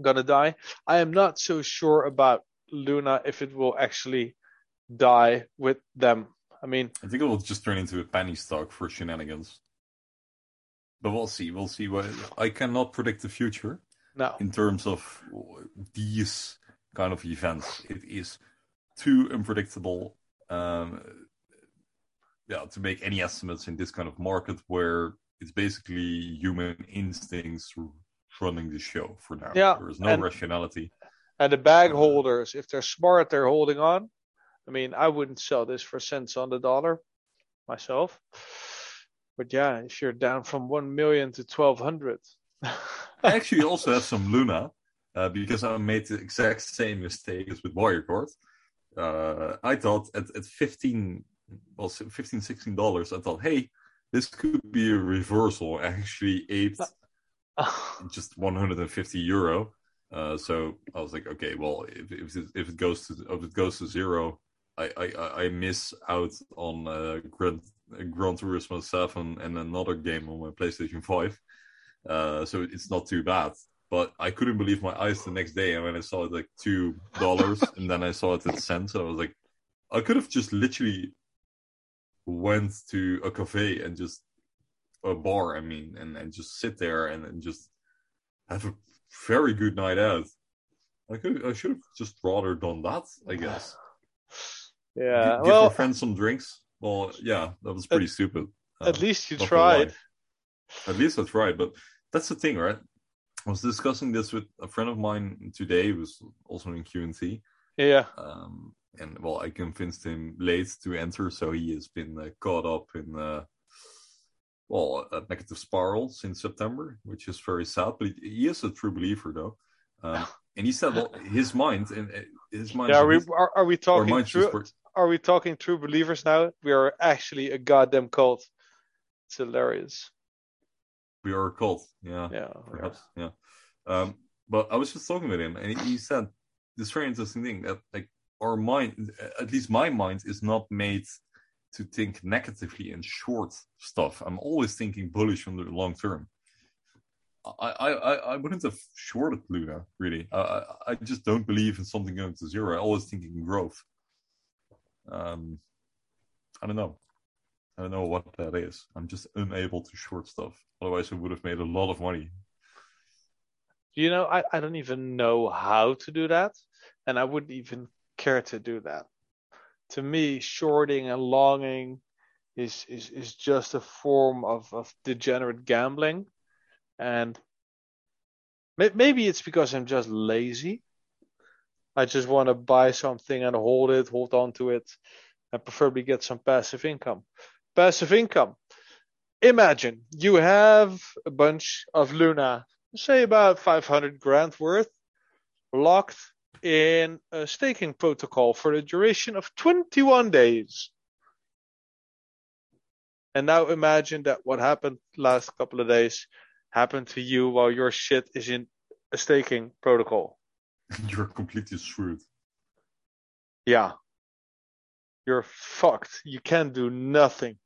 S1: going to die. I am not so sure about Luna if it will actually die with them. I mean,
S2: I think it will just turn into a penny stock for shenanigans. But we'll see. We'll see. What I cannot predict the future
S1: no,
S2: in terms of these kind of events. It is too unpredictable. Um, yeah, to make any estimates in this kind of market where it's basically human instincts running the show for now.
S1: Yeah,
S2: there is no
S1: and-
S2: rationality.
S1: and the bag holders, if they're smart, they're holding on. I mean, I wouldn't sell this for cents on the dollar myself. But yeah, if you're down from one million to twelve hundred,
S2: I *laughs* actually also have some Luna uh, because I made the exact same mistake as with Wirecard. Uh, I thought at, at 15, well, 15 $16, I thought, hey, this could be a reversal. I actually ate *laughs* just 150 euro. Uh, so I was like, okay, well, if, if, it, if it goes to if it goes to zero, I, I, I- miss out on uh, Gran, Gran Turismo 7 and another game on my PlayStation 5. Uh, so it's not too bad. But I couldn't believe my eyes the next day, and when I saw it like two dollars, and then I saw it at cents, I was like, I could have just literally went to a cafe and just a bar, I mean, and, and just sit there and, and just have a very good night out. I could, I should have just rather done that, I guess.
S1: yeah.
S2: Gi- give
S1: well,
S2: your friends some drinks. Well, yeah, that was pretty stupid. Uh,
S1: at least you
S2: not gonna lie.
S1: tried.
S2: At least that's right. But that's the thing, right? I was discussing this with a friend of mine today, who was also in QNT.
S1: Yeah.
S2: Um, and well, I convinced him late to enter, so he has been uh, caught up in, uh, well, a negative spiral since September, which is very sad. But he, is a true believer, though. Um, and he said, well, his mind and uh, his mind.
S1: Yeah, are we are, are we talking true?
S2: were-
S1: Are we talking true believers now? We are actually a goddamn cult. It's hilarious.
S2: We are a cult. Yeah.
S1: Yeah.
S2: perhaps yeah um but i was just talking with him and he, said this very interesting thing that like our mind at least my mind is not made to think negatively and short stuff i'm always thinking bullish on the long term i i i, wouldn't have shorted luna really I, I i just don't believe in something going to zero i always think in growth Um, I don't know. I don't know what that is. I'm just unable to short stuff. Otherwise, I would have made a lot of money.
S1: You know, I, I don't even know how to do that, and I wouldn't even care to do that. To me, shorting and longing is is, is just a form of, of degenerate gambling, and maybe it's because I'm just lazy. I just want to buy something and hold it, hold on to it, and preferably get some passive income. Passive income. Imagine you have a bunch of Luna say about 500 grand worth, locked in a staking protocol for the duration of 21 days. And now imagine that what happened last couple of days happened to you while your shit is in a staking protocol. *laughs*
S2: You're completely screwed.
S1: Yeah. You're fucked. You can't do nothing.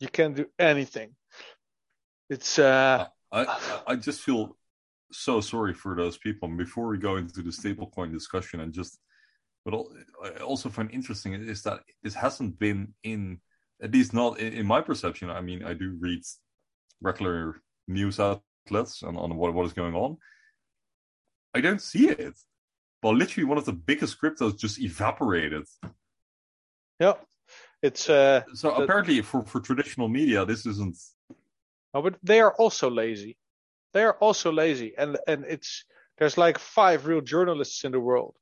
S1: You can't do anything. It's uh
S2: I I just feel so sorry for those people. And before we go into the stablecoin discussion, and just what I also find interesting is that this hasn't been in at least not in, in my perception. I mean, I do read regular news outlets on, on what, what is going on. I don't see it. Well, literally, one of the biggest cryptos just evaporated.
S1: Yeah, it's uh.
S2: So
S1: the-
S2: apparently, for for traditional media, this isn't.
S1: Oh, but they are also lazy. They are also lazy, and and it's there's like five real journalists in the world.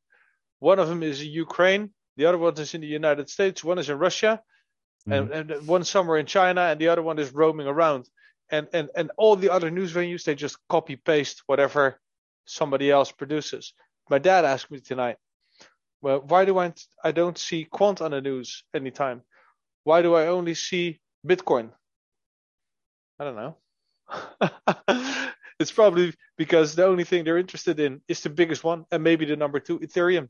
S1: One of them is in Ukraine. The other one is in the United States. One is in Russia, and, and one somewhere in China, and the other one is roaming around. And and and all the other news venues they just copy paste whatever somebody else produces. My dad asked me tonight, well, why do I I don't see Quant on the news anytime? Why do I only see Bitcoin? I don't know. *laughs* it's probably because the only thing they're interested in is the biggest one and maybe the number two, Ethereum.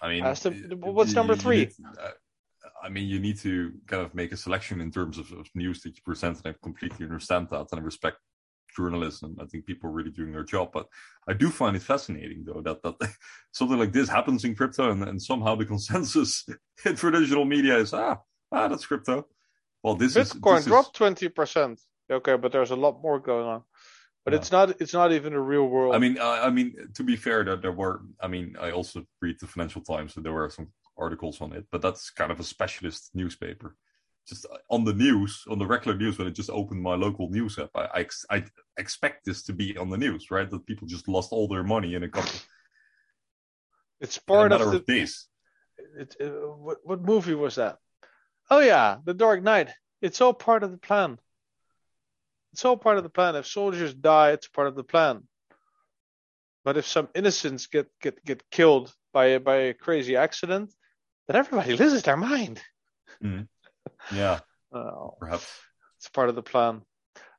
S2: I mean,
S1: the-
S2: y-
S1: what's
S2: you-
S1: number three?
S2: need- uh, I mean, you need to kind of make a selection in terms of, of news that you present, and I completely understand that, and I respect journalism. I think people are really doing their job, but I do find it fascinating, though, that that *laughs* something like this happens in crypto, and, and somehow the *laughs* consensus in traditional media is ah ah that's crypto. Well, this is
S1: Bitcoin
S2: this
S1: dropped twenty percent. Okay, but there's a lot more going on. But
S2: Yeah.
S1: it's not it's not even a real world.
S2: I mean, I, I mean, to be fair, that there were. I mean, I also read the Financial Times, so there were some articles on it. But that's kind of a specialist newspaper. Just on the news, on the regular news, when I just opened my local news app, I, I, ex- I expect this to be on the news, right? That people just lost all their money in a couple
S1: it's
S2: a
S1: part of
S2: of,
S1: the
S2: days.
S1: it, uh, what, what movie was that? Oh yeah, The Dark Knight. It's all part of the plan. It's all part of the plan. If soldiers die, it's part of the plan. But if some innocents get get get killed by a, by a crazy accident, then everybody loses their mind. Mm-hmm.
S2: Yeah, *laughs*
S1: Oh,
S2: perhaps.
S1: it's part of the plan.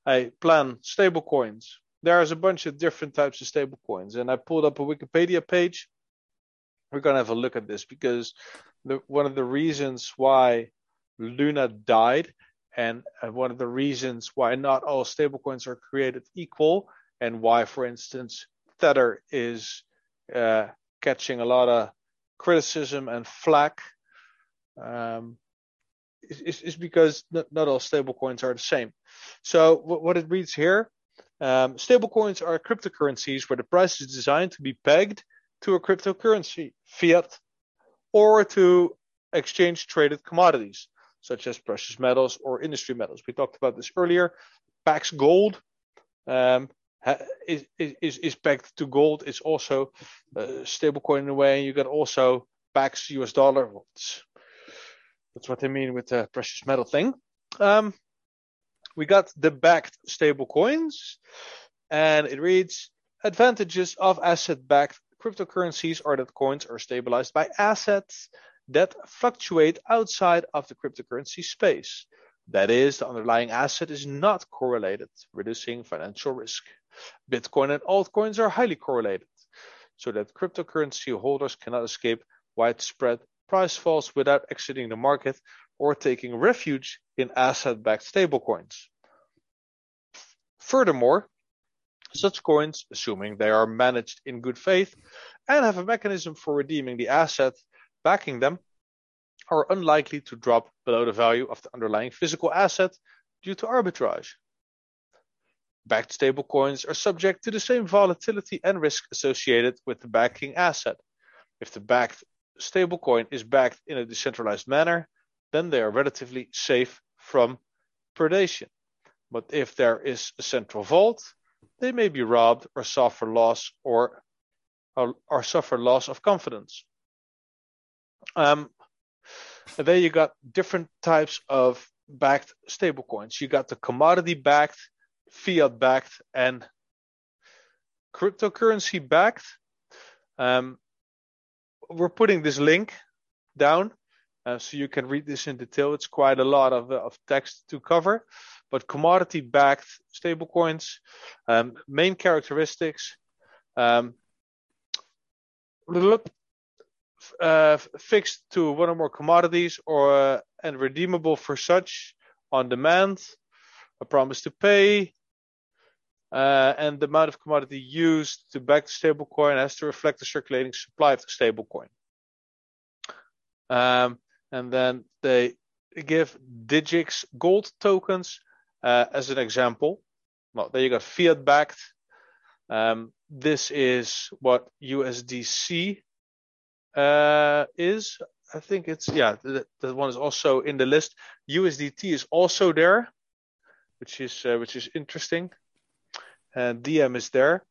S1: I plan stable coins. There's a bunch of different types of stable coins, and I pulled up a Wikipedia page. We're gonna have a look at this because the, one of the reasons why Luna died, and uh, one of the reasons why not all stablecoins are created equal, and why, for instance, Tether is uh, catching a lot of criticism and flack, um, is, is, because not, not all stablecoins are the same. So what, what it reads here, um, stablecoins are cryptocurrencies where the price is designed to be pegged to a cryptocurrency, fiat, or to exchange traded commodities such as precious metals or industry metals. We talked about this earlier. Pax Gold um, is, is is pegged to gold. It's also a stablecoin in a way. You got also Pax US dollar. That's what they mean with the precious metal thing. Um, we got the backed stable coins, and it reads advantages of asset backed cryptocurrencies are that coins are stabilized by assets that fluctuate outside of the cryptocurrency space. That is, the underlying asset is not correlated, reducing financial risk. Bitcoin and altcoins are highly correlated, so that cryptocurrency holders cannot escape widespread price falls without exiting the market or taking refuge in asset-backed stablecoins. Furthermore, such coins, assuming they are managed in good faith and have a mechanism for redeeming the asset backing them, are unlikely to drop below the value of the underlying physical asset due to arbitrage. Backed stablecoins are subject to the same volatility and risk associated with the backing asset. If the backed stablecoin is backed in a decentralized manner, then they are relatively safe from predation. But if there is a central vault, they may be robbed or suffer loss or or, or suffer loss of confidence. Um, and then you got different types of backed stablecoins. You got the commodity backed, fiat backed, and cryptocurrency backed. Um, we're putting this link down uh, so you can read this in detail. It's quite a lot of, of text to cover, but commodity backed stablecoins, um, main characteristics, um, uh, fixed to one or more commodities or uh, and redeemable for such on demand, a promise to pay, uh, and the amount of commodity used to back the stablecoin has to reflect the circulating supply of the stablecoin. Um, and then they give Digix gold tokens uh, as an example. Well, there you got fiat backed. Um, this is what USDC uh, is. I think it's yeah. That, one is also in the list. USDT is also there, which is uh, which is interesting. And Diem is there.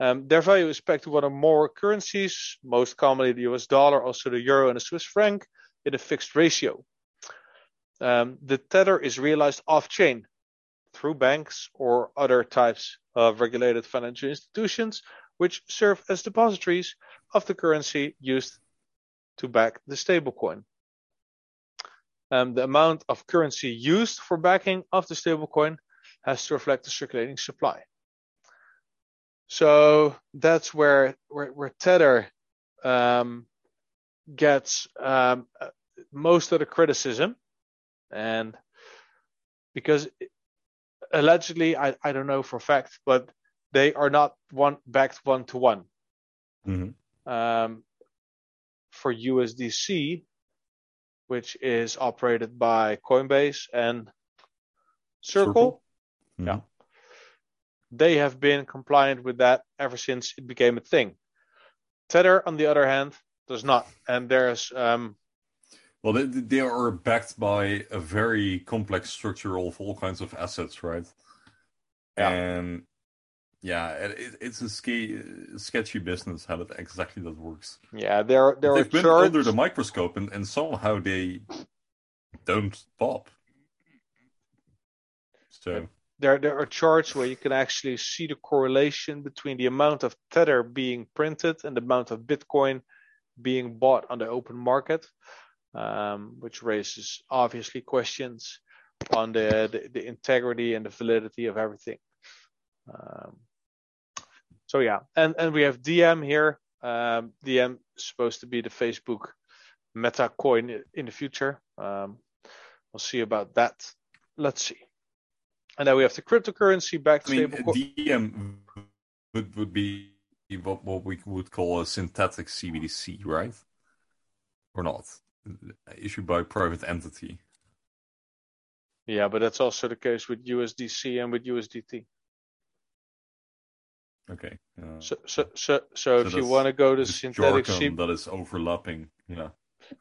S1: Um, their value is pegged to one or more currencies, most commonly the US dollar, also the euro and the Swiss franc, in a fixed ratio. Um, the tether is realized off chain through banks or other types of regulated financial institutions, which serve as depositories of the currency used to back the stablecoin. Um, the amount of currency used for backing of the stablecoin has to reflect the circulating supply. So that's where where, where Tether um, gets um, most of the criticism, and because allegedly, I, I don't know for a fact, but they are not one backed one to one. Um, for USDC, which is operated by Coinbase and Circle,
S2: Circle? Mhm.
S1: yeah, they have been compliant with that ever since it became a thing. Tether, on the other hand, does not, and there's um,
S2: Well, they, they are backed by a very complex structure of all kinds of assets, right?
S1: Yeah.
S2: And yeah, it, it- it's a ski, sketchy business how that exactly that works.
S1: yeah, there there are
S2: They've been
S1: charts.
S2: under the microscope, and, and somehow they don't pop. So
S1: there there are charts where you can actually see the correlation between the amount of tether being printed and the amount of bitcoin being bought on the open market um, which raises obviously questions on the, the, the integrity and the validity of everything um, so yeah and and we have Diem here um, Diem is supposed to be the facebook meta coin in the future um, we'll see about that let's see and then we have the cryptocurrency backed
S2: I mean. Diem would would be what what we would call a synthetic CBDC, right? Or not? Issued by a private entity.
S1: Yeah, but that's also the case with USDC and with USDT.
S2: Okay. Uh,
S1: So, so, so, so if you want to go to synthetic
S2: jargon that is overlapping. Yeah.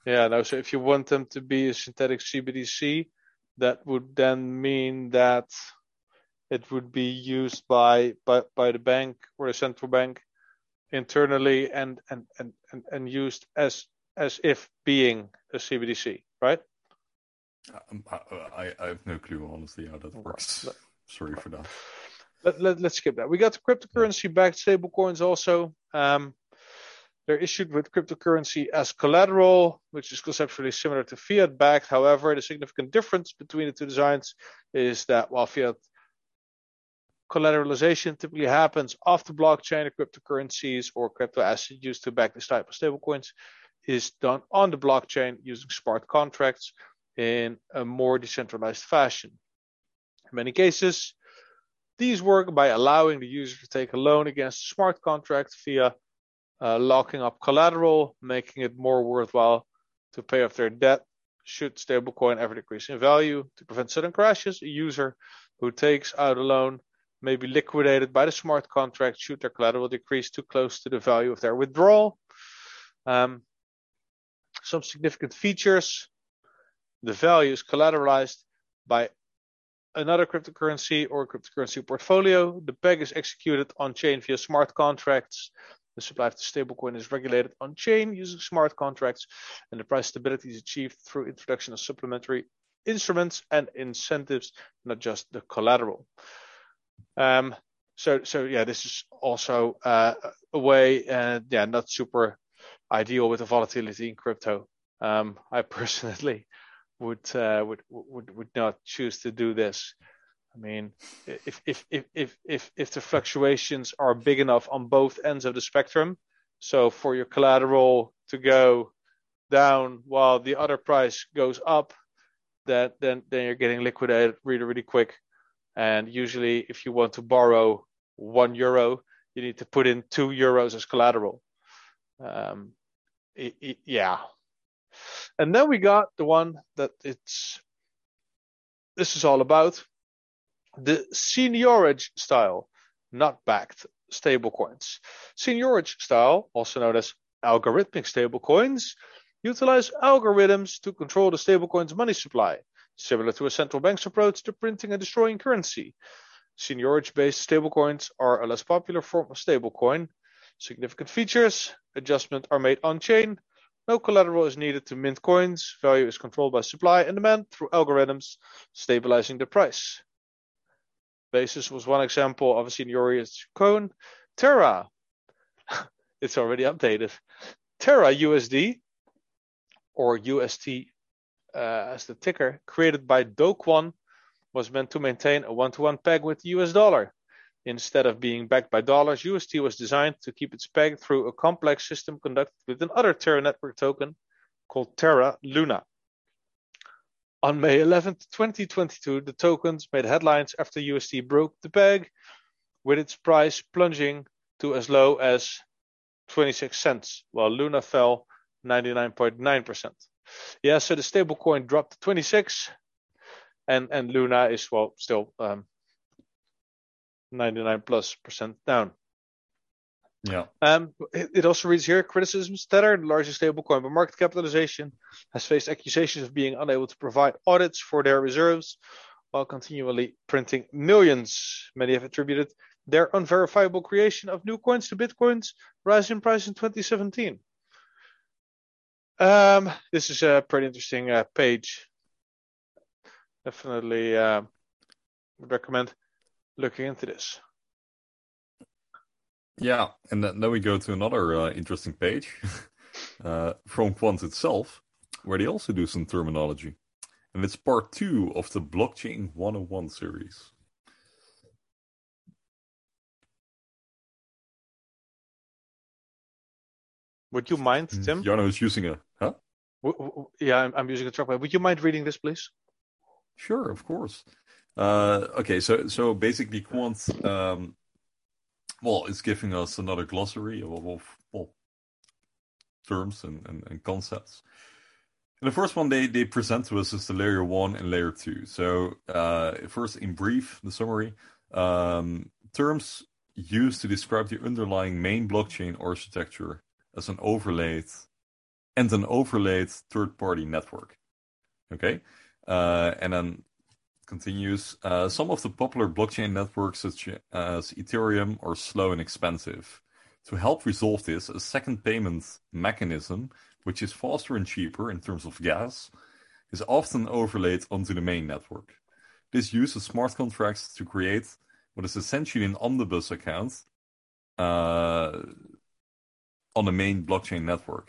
S1: yeah, no. So if you want them to be a synthetic CBDC, that would then mean that it would be used by by, by the bank or the central bank internally and and, and, and and used as as if being a CBDC, right?
S2: Um, I, I, I have no clue, honestly, how that works. Sorry for that.
S1: Let, let, let's skip that. We got the cryptocurrency backed stablecoins also. Um, they're issued with cryptocurrency as collateral, which is conceptually similar to fiat backed. However, the significant difference between the two designs is that while fiat collateralization typically happens off the blockchain, the cryptocurrencies or crypto assets used to back this type of stablecoins is done on the blockchain using smart contracts in a more decentralized fashion. In many cases, these work by allowing the user to take a loan against a smart contract via uh, locking up collateral, making it more worthwhile to pay off their debt should stablecoin ever decrease in value. To prevent sudden crashes, a user who takes out a loan may be liquidated by the smart contract should their collateral decrease too close to the value of their withdrawal. Um, some significant features. The value is collateralized by another cryptocurrency or cryptocurrency portfolio. The peg is executed on chain via smart contracts. The supply of the stablecoin is regulated on chain using smart contracts, and the price stability is achieved through introduction of supplementary instruments and incentives, not just the collateral. Um, so, so yeah, this is also uh, a way, uh, yeah, not super ideal with the volatility in crypto. Um, I personally would, uh, would would would not choose to do this. I mean, if if if if if if the fluctuations are big enough on both ends of the spectrum, so for your collateral to go down while the other price goes up, that then then you're getting liquidated really really quick. And usually, if you want to borrow one euro, you need to put in two euros as collateral. Um, it, it, yeah. And then we got the one that it's this is all about the seigniorage style, not backed stablecoins. Seigniorage style, also known as algorithmic stablecoins, utilize algorithms to control the stablecoin's money supply, similar to a central bank's approach to printing and destroying currency. Seigniorage-based stablecoins are a less popular form of stablecoin. Significant features: adjustments are made on-chain, no collateral is needed to mint coins, value is controlled by supply and demand through algorithms, stabilizing the price. Basis was one example of a seigniorage coin. Terra, *laughs* it's already updated. Terra USD, or UST uh, as the ticker, created by Do Kwon, was meant to maintain a one-to-one peg with the US dollar. Instead of being backed by dollars, UST was designed to keep its peg through a complex system conducted with another Terra network token called Terra Luna. On May 11, 2022, the tokens made headlines after UST broke the peg, with its price plunging to as low as 26 cents, while Luna fell 99.9%. Yeah, so the stablecoin dropped to 26, and and Luna is well still um, 99 plus percent down.
S2: Yeah.
S1: Um, it, it also reads here criticisms Tether, the largest stablecoin by market capitalization, has faced accusations of being unable to provide audits for their reserves while continually printing millions. Many have attributed their unverifiable creation of new coins to Bitcoin's rise in price in 2017. Um, this is a pretty interesting uh, page. Definitely uh, would recommend looking into this.
S2: Yeah, and then, then we go to another uh, interesting page *laughs* uh, from Quant itself, where they also do some terminology. And it's part two of the Blockchain 101 series.
S1: Would you mind, Tim?
S2: Jarno is using a, huh?
S1: W- w- yeah, I'm, I'm using a trackpad. Would you mind reading this, please?
S2: Sure, of course. Uh, okay, so so basically, Quant, um, well, it's giving us another glossary of, of well, terms and, and, and concepts. And the first one they, they present to us is the layer one and layer two. So uh, first, in brief, the summary um, terms used to describe the underlying main blockchain architecture as an overlaid and an overlaid third-party network. Okay, uh, and then continues. Uh, some of the popular blockchain networks, such as Ethereum, are slow and expensive. To help resolve this, a second payment mechanism, which is faster and cheaper in terms of gas, is often overlaid onto the main network. This uses smart contracts to create what is essentially an omnibus account uh, on the main blockchain network.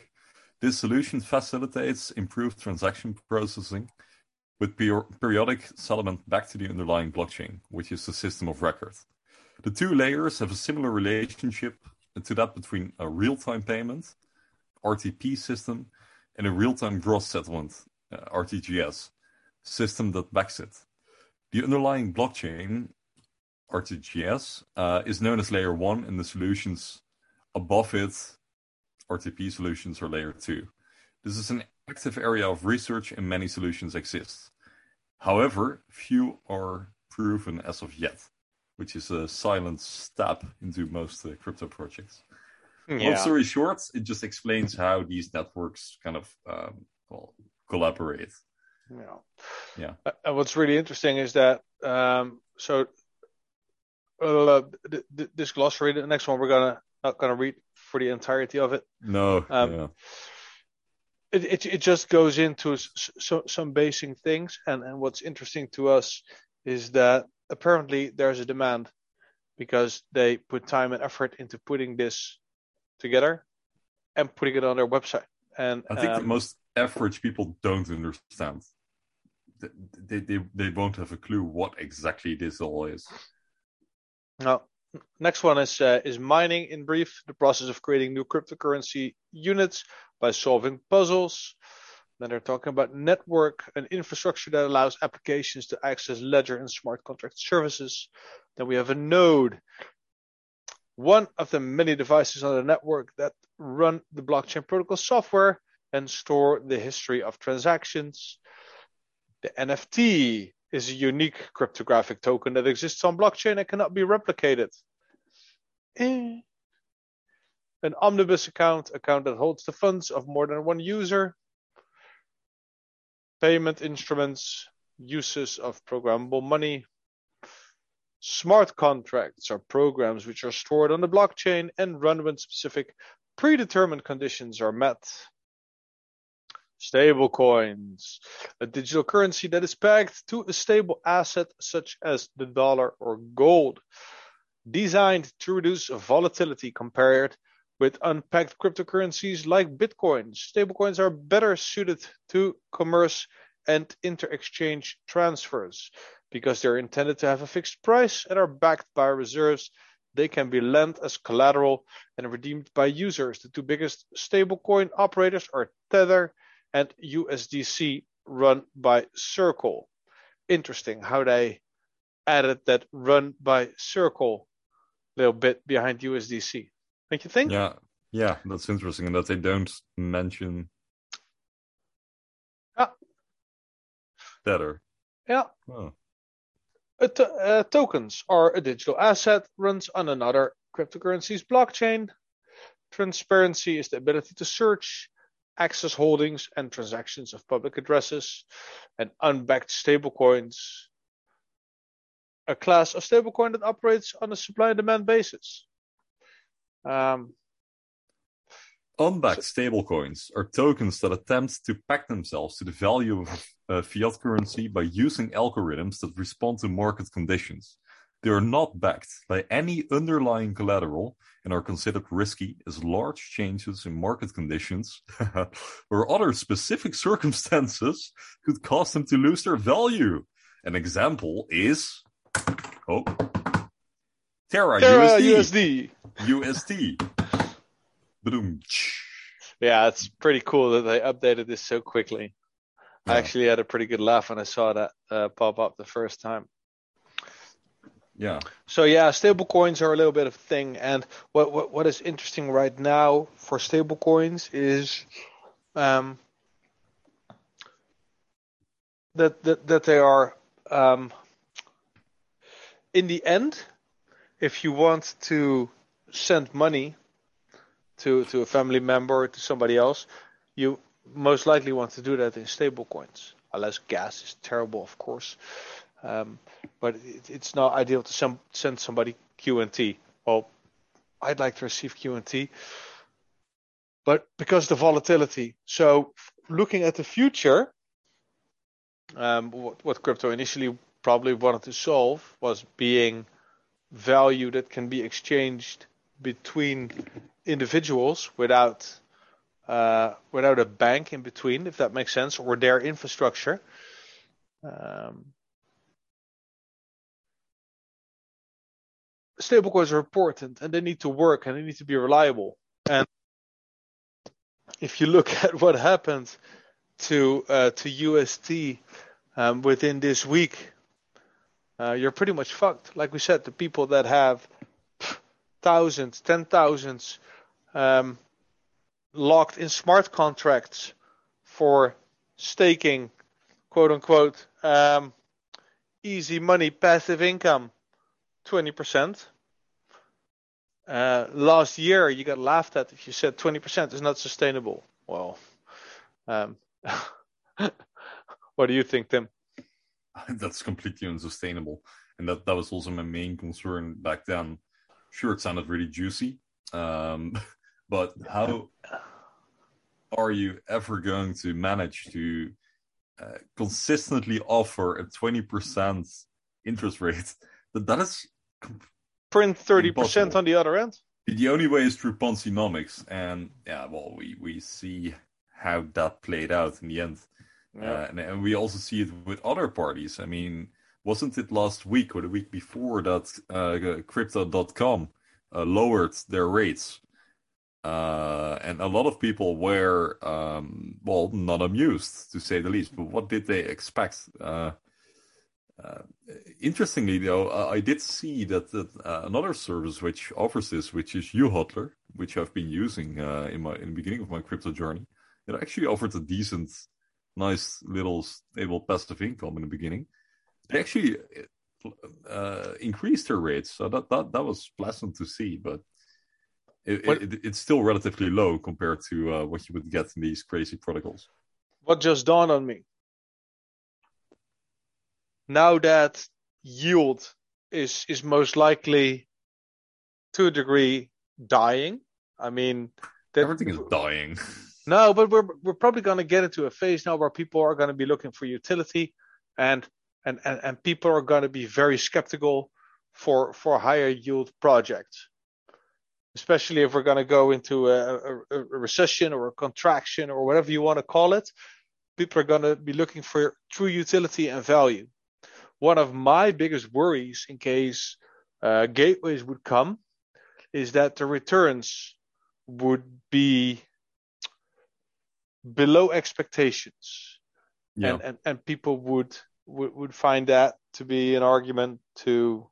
S2: This solution facilitates improved transaction processing with periodic settlement back to the underlying blockchain, which is the system of record. The two layers have a similar relationship to that between a real-time payment, RTP system, and a real-time gross settlement, uh, RTGS, system that backs it. The underlying blockchain, RTGS, uh, is known as layer one, and the solutions above it, RTP solutions, are layer two. This is an active area of research and many solutions exist. However, few are proven as of yet, which is a silent stab into most uh, crypto projects. Yeah. Long story short, it just explains how these networks kind of um, well, collaborate.
S1: Yeah.
S2: Yeah.
S1: Uh, And what's really interesting is that um, so uh, th- th- this glossary, the next one we're gonna not gonna read for the entirety of it.
S2: No,
S1: Um,
S2: yeah.
S1: It it, it just goes into so, some basic things, and and what's interesting to us is that apparently there's a demand because they put time and effort into putting this together and putting it on their website. And
S2: I think
S1: um,
S2: most average people don't understand. They, they, they won't have a clue what exactly this all is.
S1: Now, next one is uh, is mining in brief, the process of creating new cryptocurrency units by solving puzzles. Then they're talking about network, and infrastructure that allows applications to access ledger and smart contract services. Then we have a node, one of the many devices on the network that run the blockchain protocol software and store the history of transactions. The NFT is a unique cryptographic token that exists on blockchain and cannot be replicated. Eh. An omnibus account, account that holds the funds of more than one user. Payment instruments, uses of programmable money. Smart contracts are programs which are stored on the blockchain and run when specific predetermined conditions are met. Stablecoins, a digital currency that is pegged to a stable asset such as the dollar or gold, designed to reduce volatility compared with unpegged cryptocurrencies like Bitcoin. Stablecoins are better suited to commerce and inter-exchange transfers because they're intended to have a fixed price and are backed by reserves. They can be lent as collateral and redeemed by users. The two biggest stablecoin operators are Tether and USDC run by Circle. Interesting how they added that run by Circle little bit behind USDC. Don't you think?
S2: Yeah, yeah, that's interesting. And that they don't mention
S1: Ah.
S2: better.
S1: Yeah.
S2: Oh.
S1: A uh, tokens are a digital asset runs on another cryptocurrency's blockchain. Transparency is the ability to search, access holdings and transactions of public addresses, and unbacked stablecoins. A class of stablecoin that operates on a supply and demand basis. Um,
S2: Unbacked stablecoins are tokens that attempt to peg themselves to the value of uh, fiat currency by using algorithms that respond to market conditions. They are not backed by any underlying collateral and are considered risky as large changes in market conditions *laughs* or other specific circumstances could cause them to lose their value. An example is oh Terra,
S1: Terra
S2: USD.
S1: USD.
S2: USD. *laughs* Boom.
S1: Yeah, it's pretty cool that they updated this so quickly. I actually had a pretty good laugh when I saw that uh, pop up the first time.
S2: Yeah.
S1: So yeah, stablecoins are a little bit of a thing, and what what, what is interesting right now for stablecoins is um, that that that they are um, in the end, if you want to send money to to a family member or to somebody else, you most likely want to do that in stablecoins, unless gas is terrible, of course. Um, but it, it's not ideal to some, send somebody QNT. Well, I'd like to receive QNT, but because the volatility. So, looking at the future, um, what, what crypto initially probably wanted to solve was being value that can be exchanged between individuals without uh, without a bank in between, if that makes sense, or their infrastructure. Um, stablecoins are important and they need to work and they need to be reliable. And if you look *laughs* at what happened to uh, to UST um, within this week, uh, you're pretty much fucked. Like we said, the people that have thousands, ten thousands um, locked in smart contracts for staking, quote unquote, um, easy money, passive income, 20%. Uh, last year, you got laughed at if you said 20% is not sustainable. Well, um, *laughs* what do you think, Tim? *laughs*
S2: That's completely unsustainable, and that that was also my main concern back then. Sure, it sounded really juicy, um, *laughs* but how are you ever going to manage to uh, consistently offer a 20% interest rate? That that is
S1: Print 30%
S2: Impossible.
S1: on the other end.
S2: the only way is through Ponzi-nomics, and yeah, well, we we see how that played out in the end. Uh, and, and we also see it with other parties. I mean, wasn't it last week or the week before that uh, Crypto.com uh, lowered their rates? Uh, and a lot of people were, um, well, not amused to say the least. But what did they expect? Uh, uh, interestingly, though, uh, I did see that, that uh, another service which offers this, which is YouHodler, which I've been using uh, in my in the beginning of my crypto journey, it actually offered a decent, nice little stable passive income in the beginning. They actually uh, increased their rates, so that, that that was pleasant to see. But it,
S1: What-
S2: it, it's still relatively low compared to uh, what you would get in these crazy protocols.
S1: What just dawned on me? Now that yield is is most likely to a degree dying. I mean, that,
S2: Everything is dying. *laughs*
S1: No, but we're we're probably going to get into a phase now where people are going to be looking for utility, and and and, and people are going to be very skeptical for for higher yield projects, especially if we're going to go into a, a, a recession or a contraction or whatever you want to call it. People are going to be looking for true utility and value. One of my biggest worries, in case uh, gateways would come, is that the returns would be below expectations
S2: Yeah.
S1: and, and and people would, would would find that to be an argument to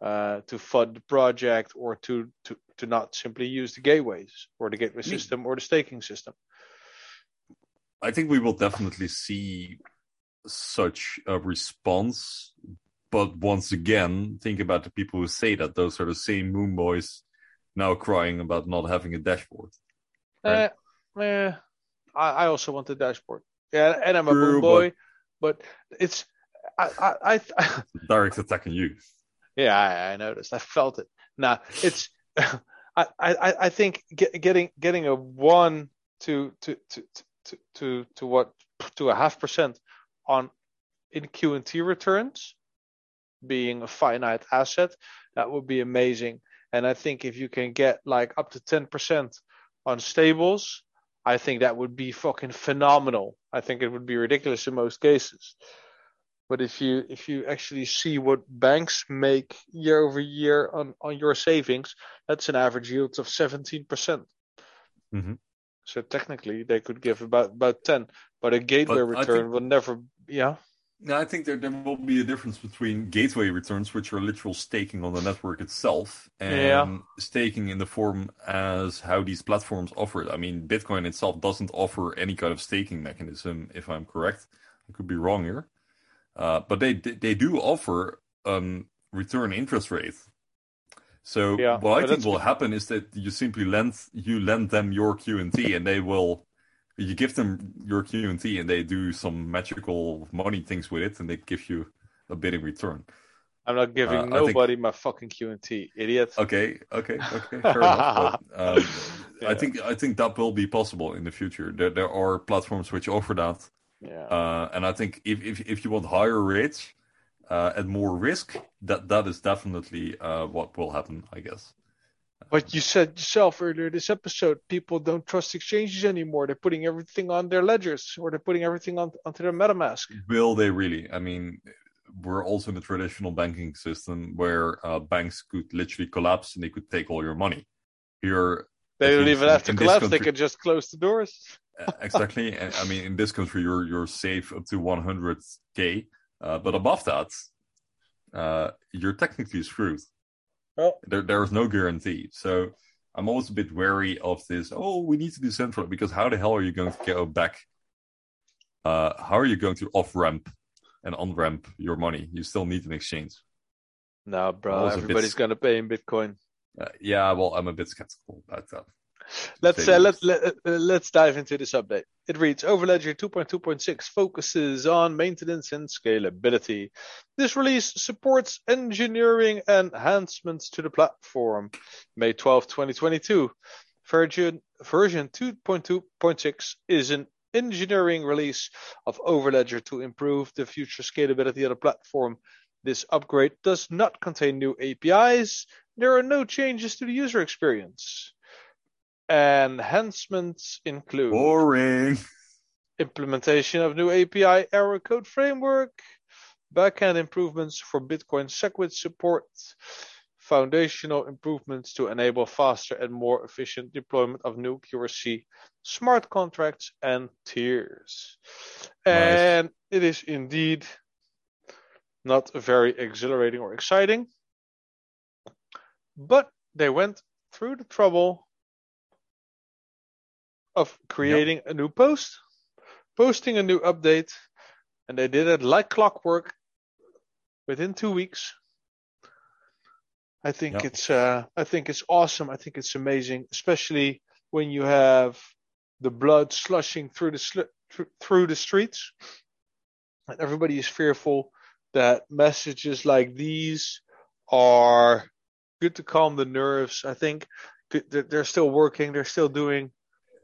S1: uh to fund the project or to to to not simply use the gateways or the gateway system or the staking system
S2: I think we will definitely see such a response. But once again, think about the people who say that. Those are the same moon boys now crying about not having a dashboard. Right.
S1: Eh, eh, I, I also want the dashboard yeah and i'm a
S2: True,
S1: moon boy but it's I, I i *laughs*
S2: Direct attack on you.
S1: Yeah, I, I noticed. I felt it. Nah, it's. *laughs* I, I, I think get, getting getting a one to to to to to to what to a half percent on in QNT returns, being a finite asset, that would be amazing. And I think if you can get like up to ten percent on stables, I think that would be fucking phenomenal. I think it would be ridiculous in most cases. But if you if you actually see what banks make year over year on, on your savings, that's an average yield of seventeen percent.
S2: Mhm.
S1: So technically, they could give about about ten, but a gateway
S2: But
S1: return
S2: think-
S1: will never. Yeah,
S2: No, I think there, there will be a difference between gateway returns, which are literal staking on the network itself, and
S1: Yeah.
S2: staking in the form as how these platforms offer it. I mean, Bitcoin itself doesn't offer any kind of staking mechanism, if I'm correct. I could be wrong here. Uh, but they they do offer um, return interest rate. So
S1: Yeah,
S2: what I think will happen is that you simply lend you lend them your QNT, and they will you give them your QNT, and they do some magical money things with it, and they give you a bit in return.
S1: I'm not giving
S2: Uh, I think-
S1: nobody my fucking Q and T, idiot.
S2: Okay, okay, okay, fair enough. But, *laughs* um,
S1: Yeah.
S2: I think I think that will be possible in the future. There there are platforms which offer that,
S1: Yeah,
S2: uh, and I think if, if if you want higher rates uh, and more risk, that that is definitely uh, what will happen, I guess.
S1: But you said yourself earlier this episode, people don't trust exchanges anymore. They're putting everything on their ledgers, or they're putting everything on onto their MetaMask.
S2: Will they really? I mean, we're also in a traditional banking system where uh, banks could literally collapse and they could take all your money. Here,
S1: They don't even have to collapse; they
S2: country-
S1: could just close the doors. *laughs*
S2: Exactly. I mean, in this country, you're you're safe up to 100k, uh, but above that, uh, you're technically screwed.
S1: Oh.
S2: There there is no guarantee. So I'm always a bit wary of this. Oh, we need to decentralize because how the hell are you going to go back uh, how are you going to off ramp and on ramp your money? You still need an exchange.
S1: No, bro.
S2: A bit-
S1: Everybody's gonna pay in Bitcoin.
S2: Uh, yeah, well, I'm a bit skeptical about that.
S1: Let's uh, let, let, uh, let's dive into this update. It reads Overledger 2.2.6 focuses on maintenance and scalability. This release supports engineering enhancements to the platform. May 12, 2022. Version version 2.2.6 is an engineering release of Overledger to improve the future scalability of the platform. This upgrade does not contain new APIs. There are no changes to the user experience. Enhancements include
S2: Boring.
S1: implementation of new API error code framework, backend improvements for Bitcoin SegWit support, foundational improvements to enable faster and more efficient deployment of new QRC smart contracts and tiers.
S2: Nice.
S1: And it is indeed not very exhilarating or exciting, but they went through the trouble of creating a new post, posting a new update, and they did it like clockwork within two weeks. I think
S2: Yep.
S1: it's uh, I think it's awesome. I think it's amazing, especially when you have the blood slushing through the sl- thr- through the streets, and everybody is fearful that messages like these are good to calm the nerves. I think th- th- they're still working. They're still doing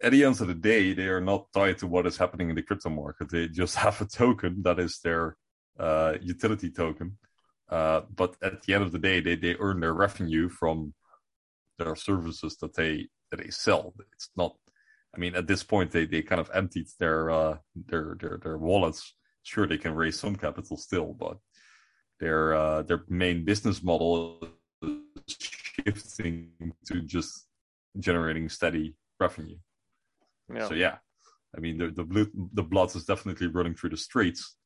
S2: At the end of the day, they are not tied to what is happening in the crypto market. They just *laughs* have a token that is their uh, utility token. Uh, but at the end of the day, they, they earn their revenue from their services that they that they sell. It's not. I mean, at this point, they, they kind of emptied their uh, their their their wallets. Sure, they can raise some capital still, but their uh, their main business model is shifting to just generating steady revenue.
S1: Yeah.
S2: So yeah, I mean the the blood the is definitely running through the streets,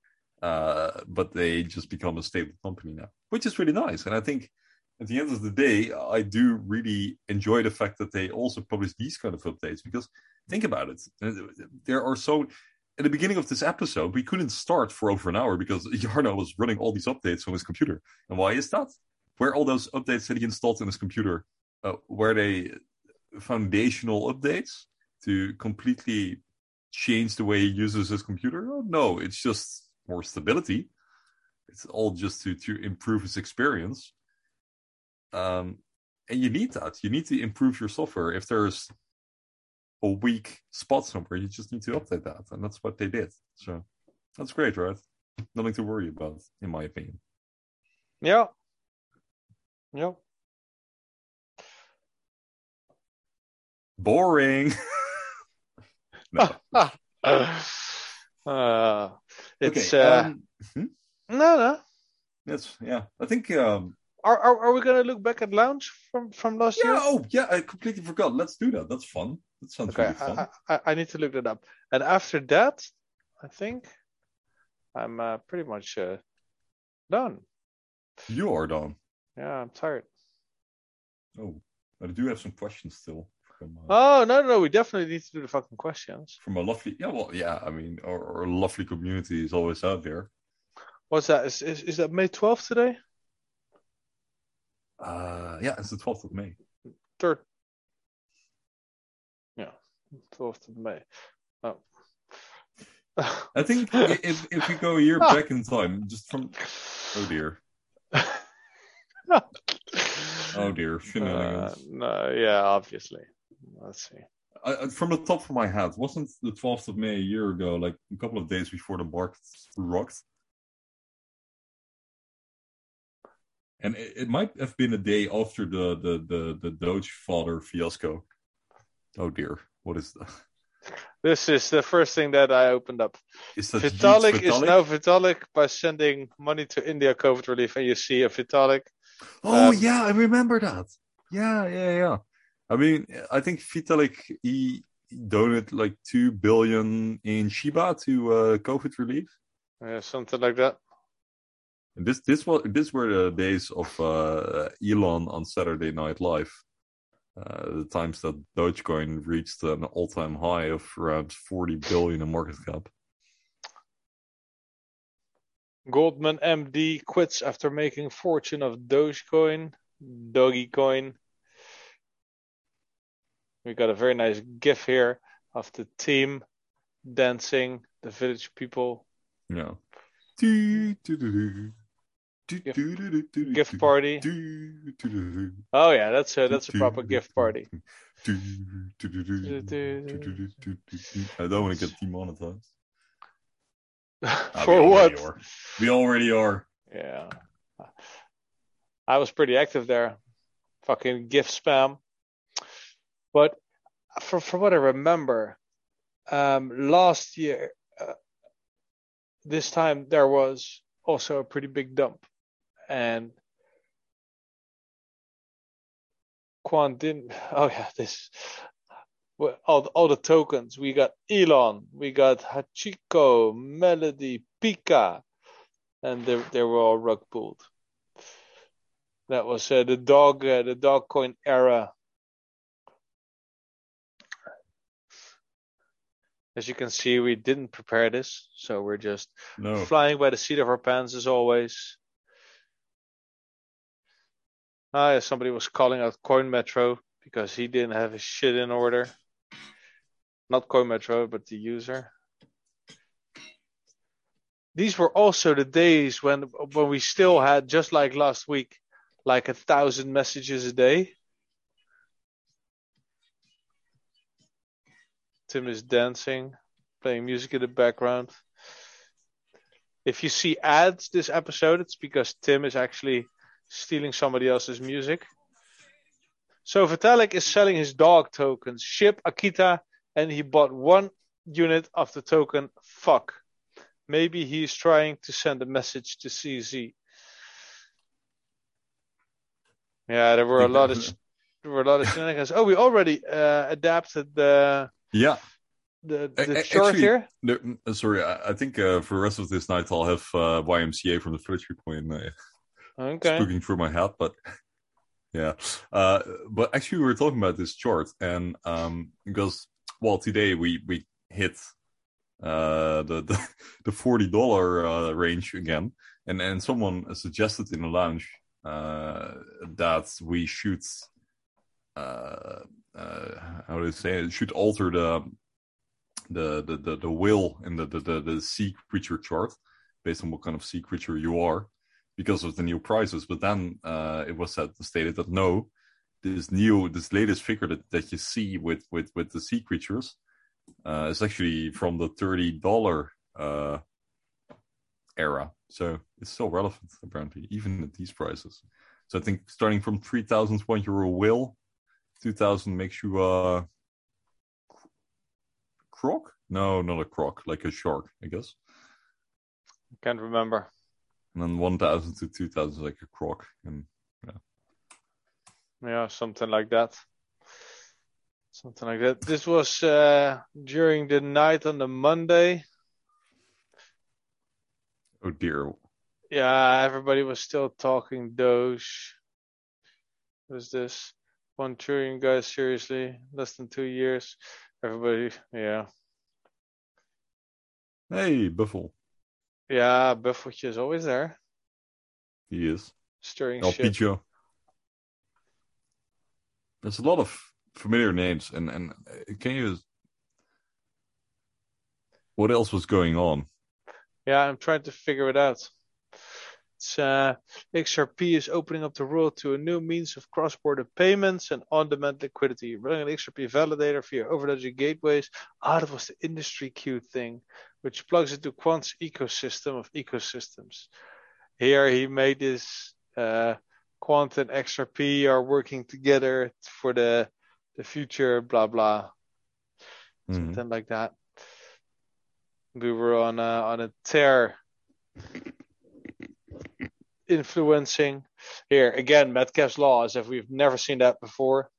S2: uh, but they just become a stable company now, which is really nice. And I think at the end of the day, I do really enjoy the fact that they also publish these kind of updates because think about it, there are so. At the beginning of this episode, we couldn't start for over an hour because *laughs* Jarno was running all these updates on his computer. And why is that? Where all those updates that he installed on his computer, uh, were they foundational updates? To completely change the way he uses his computer? Oh, no, it's just more stability. It's all just to, to improve his experience. Um, and you need that. You need to improve your software. If there's a weak spot somewhere, you just need to update that. And that's what they did. So that's great, right? Nothing to worry about, in my opinion.
S1: Yeah. Yeah.
S2: Boring. *laughs* no. *laughs*
S1: Uh, it's
S2: okay.
S1: uh,
S2: um, hmm?
S1: no, no.
S2: That's yeah. I think um,
S1: Are, are are we gonna look back at Lounge from from last
S2: Yeah,
S1: year?
S2: oh yeah, I completely forgot. Let's do that. That's fun. That sounds
S1: Okay,
S2: really fun.
S1: I, I I need to look that up. And after that, I think I'm uh, pretty much uh, done.
S2: You are done.
S1: Yeah, I'm tired.
S2: Oh, but I do have some questions still from uh,
S1: Oh no, no, we definitely need to do the fucking questions.
S2: from a lovely. Yeah, well, yeah. I mean, our, our lovely community is always out there.
S1: What's that? Is is, is that May 12th today?
S2: Uh, yeah, it's the twelfth of May.
S1: Third. Yeah, 12th of May. Oh.
S2: I think *laughs* if if we go a year back in time, just from oh dear, *laughs* oh dear,
S1: Uh, no, yeah, obviously. Let's see.
S2: I, from the top of my head, wasn't the twelfth of May a year ago, like a couple of days before the market rocked? And it, it might have been a day after the the the, the Dogefather fiasco. Oh dear, what is that? *laughs*
S1: This is the first thing that I opened up.
S2: Is that
S1: Vitalik
S2: Yeats
S1: is now Vitalik by sending money to India COVID relief, and you see a Vitalik.
S2: Oh
S1: um,
S2: yeah, I remember that. Yeah, yeah, yeah. I mean, I think Vitalik he donated like two billion in Shiba to uh, COVID relief.
S1: Yeah, something like that.
S2: And this this was this were the days of uh, Elon on Saturday Night Live. Uh, the times that Dogecoin reached an all-time high of around 40 billion in market cap.
S1: Goldman MD quits after making fortune of Dogecoin, Dogecoin. We got a very nice GIF here of the team dancing, the village people.
S2: Yeah.
S1: Gift party. Oh yeah, that's a that's a proper gift party.
S2: I don't want to get demonetized. Ah,
S1: For
S2: we
S1: what?
S2: are. We already are.
S1: Yeah. I was pretty active there. Fucking gift spam. But from from what I remember, um, last year, uh, this time there was also a pretty big dump, and Quant didn't. *laughs* Oh yeah, this. All the, all the tokens we got Elon, we got Hachiko, Melody, Pika, and they they were all rug pulled. That was uh, the dog uh, the dog coin era. As you can see, we didn't prepare this, so we're just
S2: No.
S1: flying by the seat of our pants as always. Ah, yeah, somebody was calling out CoinMetro because he didn't have his shit in order. Not CoinMetro, but the user. These were also the days when when we still had, just like last week, like a thousand messages a day. Tim is dancing, playing music in the background. If you see ads this episode, it's because Tim is actually stealing somebody else's music. So Vitalik is selling his dog tokens, ship Akita, and he bought one unit of the token fuck. Maybe he's trying to send a message to CZ. Yeah, there were a lot of *laughs* there were a lot of shenanigans. Oh, we already uh, adapted the
S2: Yeah.
S1: the, the here.
S2: No, mm, uh, sorry, I, I think uh, for the rest of this night I'll have uh, YMCA from the Village Coin uh,
S1: Okay.
S2: spooking through my head, but *laughs* yeah. Uh, but actually, we were talking about this chart, and um, because well, today we we hit uh, the *laughs* the, the forty dollar uh, range again, and and someone suggested in the lounge uh, that we should uh, how do you say it? Should alter the the the the, the will in the, the the the sea creature chart based on what kind of sea creature you are because of the new prices. But then uh, it was said stated that no, this new this latest figure that, that you see with with with the sea creatures uh, is actually from the thirty dollar uh, era. So it's still relevant apparently, even at these prices. So I think starting from three thousand one euro will, two thousand makes you uh croc? No, not a croc, like a shark, I guess.
S1: Can't remember.
S2: And then 1000 to 2000 is like a croc. And
S1: Yeah, something like that. Something like that. This was uh, during the night on the Monday.
S2: oh dear.
S1: Yeah, everybody was still talking Doge. What is this? One trillion guys, seriously? Less than two years. Everybody, yeah.
S2: Hey, Buffle.
S1: Yeah, Buffeltje is always there.
S2: He is.
S1: Stirring
S2: El
S1: shit.
S2: Picho. There's a lot of familiar names. And, and uh, can you. What else was going on?
S1: Yeah, I'm trying to figure it out. It's, uh, XRP is opening up the world to a new means of cross-border payments and on-demand liquidity. Running an XRP validator via overledger gateways. Ah, that was the industry queue thing, which plugs into Quant's ecosystem of ecosystems. Here he made this uh, Quant and XRP are working together for the the future, blah blah,
S2: Mhm.
S1: something like that. We were on a, on a tear influencing here again Metcalfe's law as if we've never seen that before.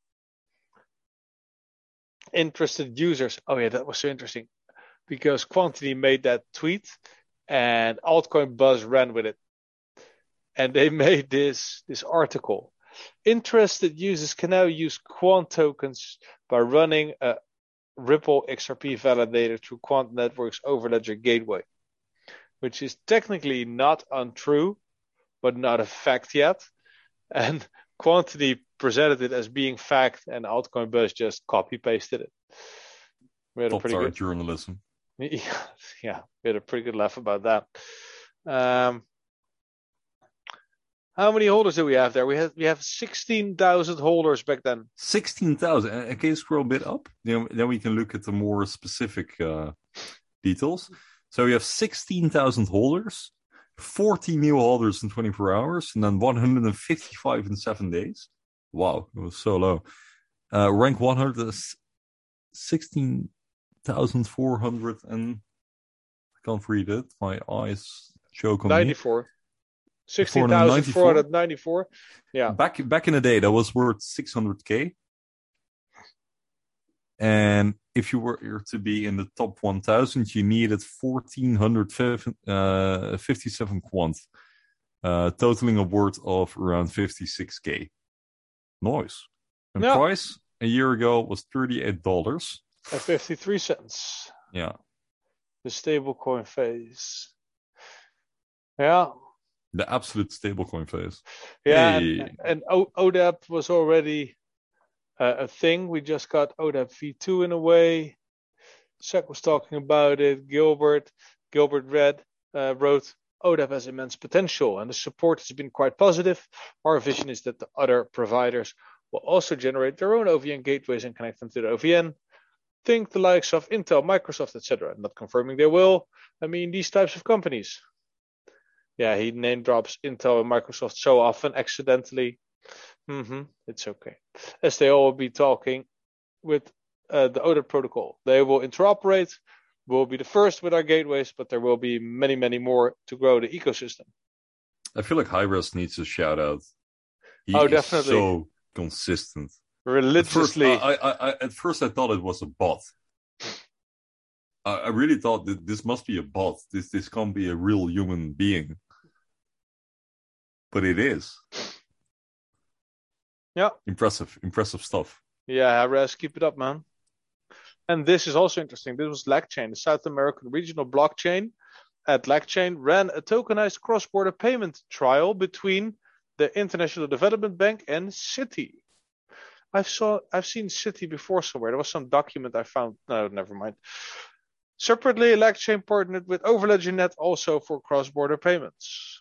S1: Interested users. Oh yeah, that was so interesting because Quantity made that tweet and Altcoin Buzz ran with it, and they *laughs* made this this article. Interested users can now use Quant tokens by running a Ripple XRP validator through Quant Network's Overledger gateway. which is technically not untrue, but not a fact yet. And Quantity presented it as being fact, and Altcoin Buzz just copy pasted it. We had a pretty good,
S2: journalism. *laughs*
S1: yeah, yeah, we had a pretty good laugh about that. Um, how many holders do we have there? We have we have sixteen thousand holders back then.
S2: 16,000. Uh, Can you scroll a bit up? Then, then we can look at the more specific uh, details. So we have 16,000 holders, 40 new holders in 24 hours, and then 155 in seven days. Wow, it was so low. Uh, rank 100 is 16,400 and I can't read it. My eyes choke on me.
S1: 94. 16,494. Yeah.
S2: Back back in the day, that was worth 600k. And if you were to be in the top 1,000, you needed 1,457 quant, uh, totaling a worth of around 56k. Nice. And
S1: Yeah.
S2: price a year ago was $38.
S1: At 53 cents.
S2: Yeah.
S1: The stablecoin phase. Yeah.
S2: The absolute stablecoin phase.
S1: Yeah.
S2: Hey.
S1: And, and O- ODAP was already uh, a thing. We just got ODAP V2 in a way. Sek was talking about it. Gilbert, Gilbert read, uh, wrote, ODAP has immense potential and the support has been quite positive. Our vision is that the other providers will also generate their own OVN gateways and connect them to the OVN. Think the likes of Intel, Microsoft, etc. Not confirming they will. I mean, these types of companies. Yeah, he name drops Intel and Microsoft so often accidentally. Hmm it's okay. As they all will be talking with uh, the other protocol. They will interoperate. We'll be the first with our gateways, but there will be many, many more to grow the ecosystem.
S2: I feel like Hybris needs a shout out. He
S1: Oh,
S2: is
S1: definitely.
S2: so consistent. At first,
S1: Religiously,
S2: I, I, I, at first, I thought it was a bot. I, I really thought that this must be a bot. This this can't be a real human being. But it is.
S1: Yeah.
S2: Impressive, impressive stuff.
S1: Yeah, Res, keep it up, man. And this is also interesting. This was LACchain, the South American regional blockchain. At LACchain ran a tokenized cross-border payment trial between the International Development Bank and Citi. I've saw I've seen Citi before somewhere. There was some document I found. No, never mind. Separately, LACchain partnered with Overledger.net also for cross-border payments.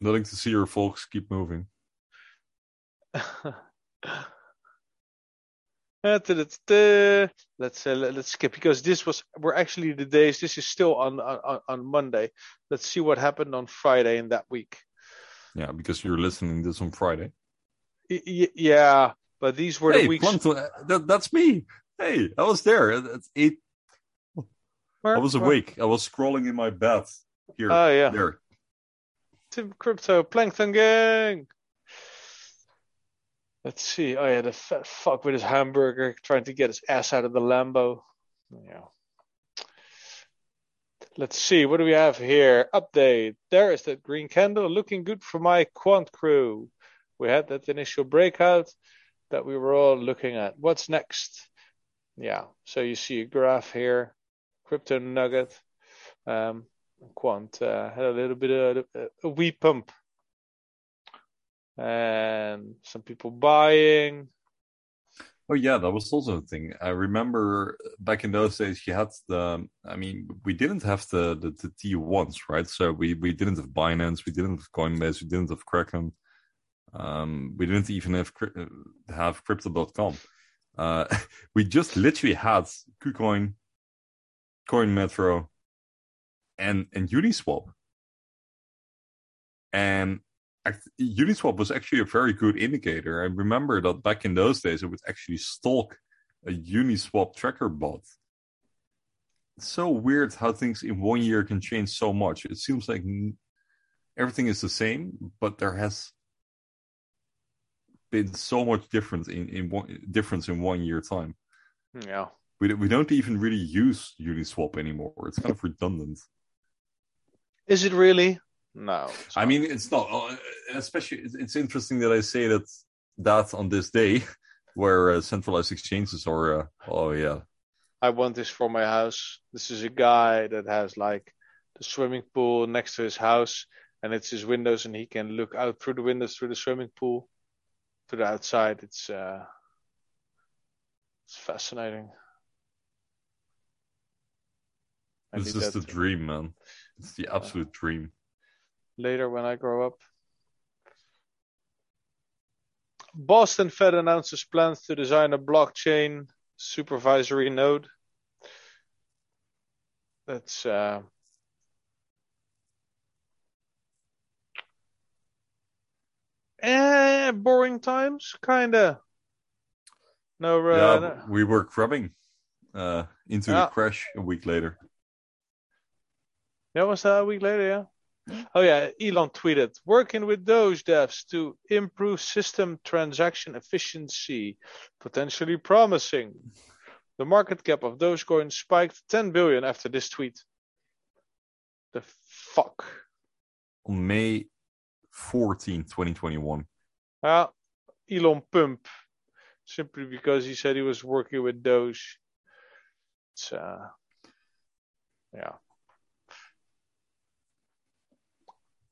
S2: Nothing to see your folks keep moving. *laughs*
S1: Let's uh, let- let's skip because this was we're actually the days. This is still on on on Monday. Let's see what happened on Friday in that week.
S2: Yeah, because you're listening this on Friday.
S1: Y- yeah, but these were
S2: hey,
S1: the weeks.
S2: Plankton, uh, that, that's me. Hey, I was there. It's eight.
S1: where-
S2: I was
S1: where-
S2: awake. I was scrolling in my bed. Here,
S1: Oh yeah,
S2: there.
S1: Tim Crypto Plankton Gang. Let's see. Oh yeah, the fat fuck with his hamburger trying to get his ass out of the Lambo. Yeah. Let's see. What do we have here? Update. There is that green candle looking good for my quant crew. We had that initial breakout that we were all looking at. What's next? Yeah. So you see a graph here. Crypto nugget. Um, quant uh, had a little bit of a, a wee pump and some people buying
S2: Oh yeah, that was also a thing. I remember back in those days, you had the. I mean, we didn't have the the, the T ones, right? So we we didn't have Binance, we didn't have Coinbase, we didn't have Kraken. Um, we didn't even have uh, have Crypto.com. Uh, *laughs* we just literally had KuCoin, CoinMetro, and and Uniswap. And Uniswap was actually a very good indicator. I remember that back in those days, it would actually stalk a Uniswap tracker bot. It's so weird how things in one year can change so much. It seems like everything is the same, but there has been so much difference in, in one difference in one year time.
S1: yeah
S2: We we don't even really use Uniswap anymore. It's kind of redundant.
S1: is it really no
S2: I mean, it's not. uh, Especially, it's, interesting that I say that that on this day, *laughs* where uh, centralized exchanges are. Uh, oh yeah,
S1: i want this for my house this is a guy that has like the swimming pool next to his house, and it's his windows, and he can look out through the windows through the swimming pool to the outside. It's uh, it's fascinating. I
S2: It's
S1: need
S2: just a dream, man. It's the absolute dream.
S1: Later when I grow up. Boston Fed announces plans to design a blockchain supervisory node. That's uh, eh, boring times, kinda. No, uh,
S2: yeah,
S1: no-
S2: we were crabbing uh, into
S1: Yeah.
S2: the crash a week later.
S1: Yeah, was that a week later? Yeah. Oh yeah, Elon tweeted, working with Doge devs to improve system transaction efficiency, potentially promising. The market cap of Dogecoin spiked 10 billion after this tweet. The fuck?
S2: On May 14, 2021.
S1: Ah, Elon pump, simply because he said he was working with Doge. It's uh, yeah,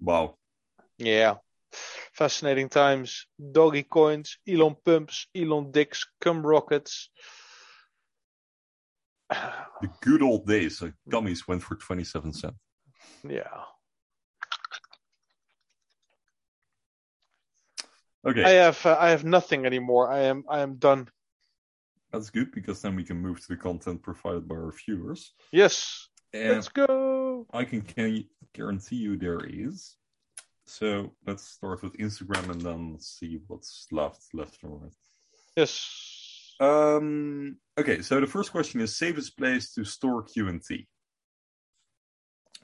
S2: Wow.
S1: yeah. Fascinating times. Doggy coins, Elon pumps, Elon dicks, cum rockets. *sighs*
S2: The good old days. Uh, gummies went for 27 cents.
S1: Yeah.
S2: Okay,
S1: I have uh, I have nothing anymore. I am I am done.
S2: that's good because then we can move to the content provided by our viewers.
S1: Yes.
S2: And
S1: Let's go.
S2: I can gu- guarantee you there is. So let's start with Instagram and then see what's left, left and right.
S1: Yes.
S2: Um, okay, so the first question is safest place to store QNT.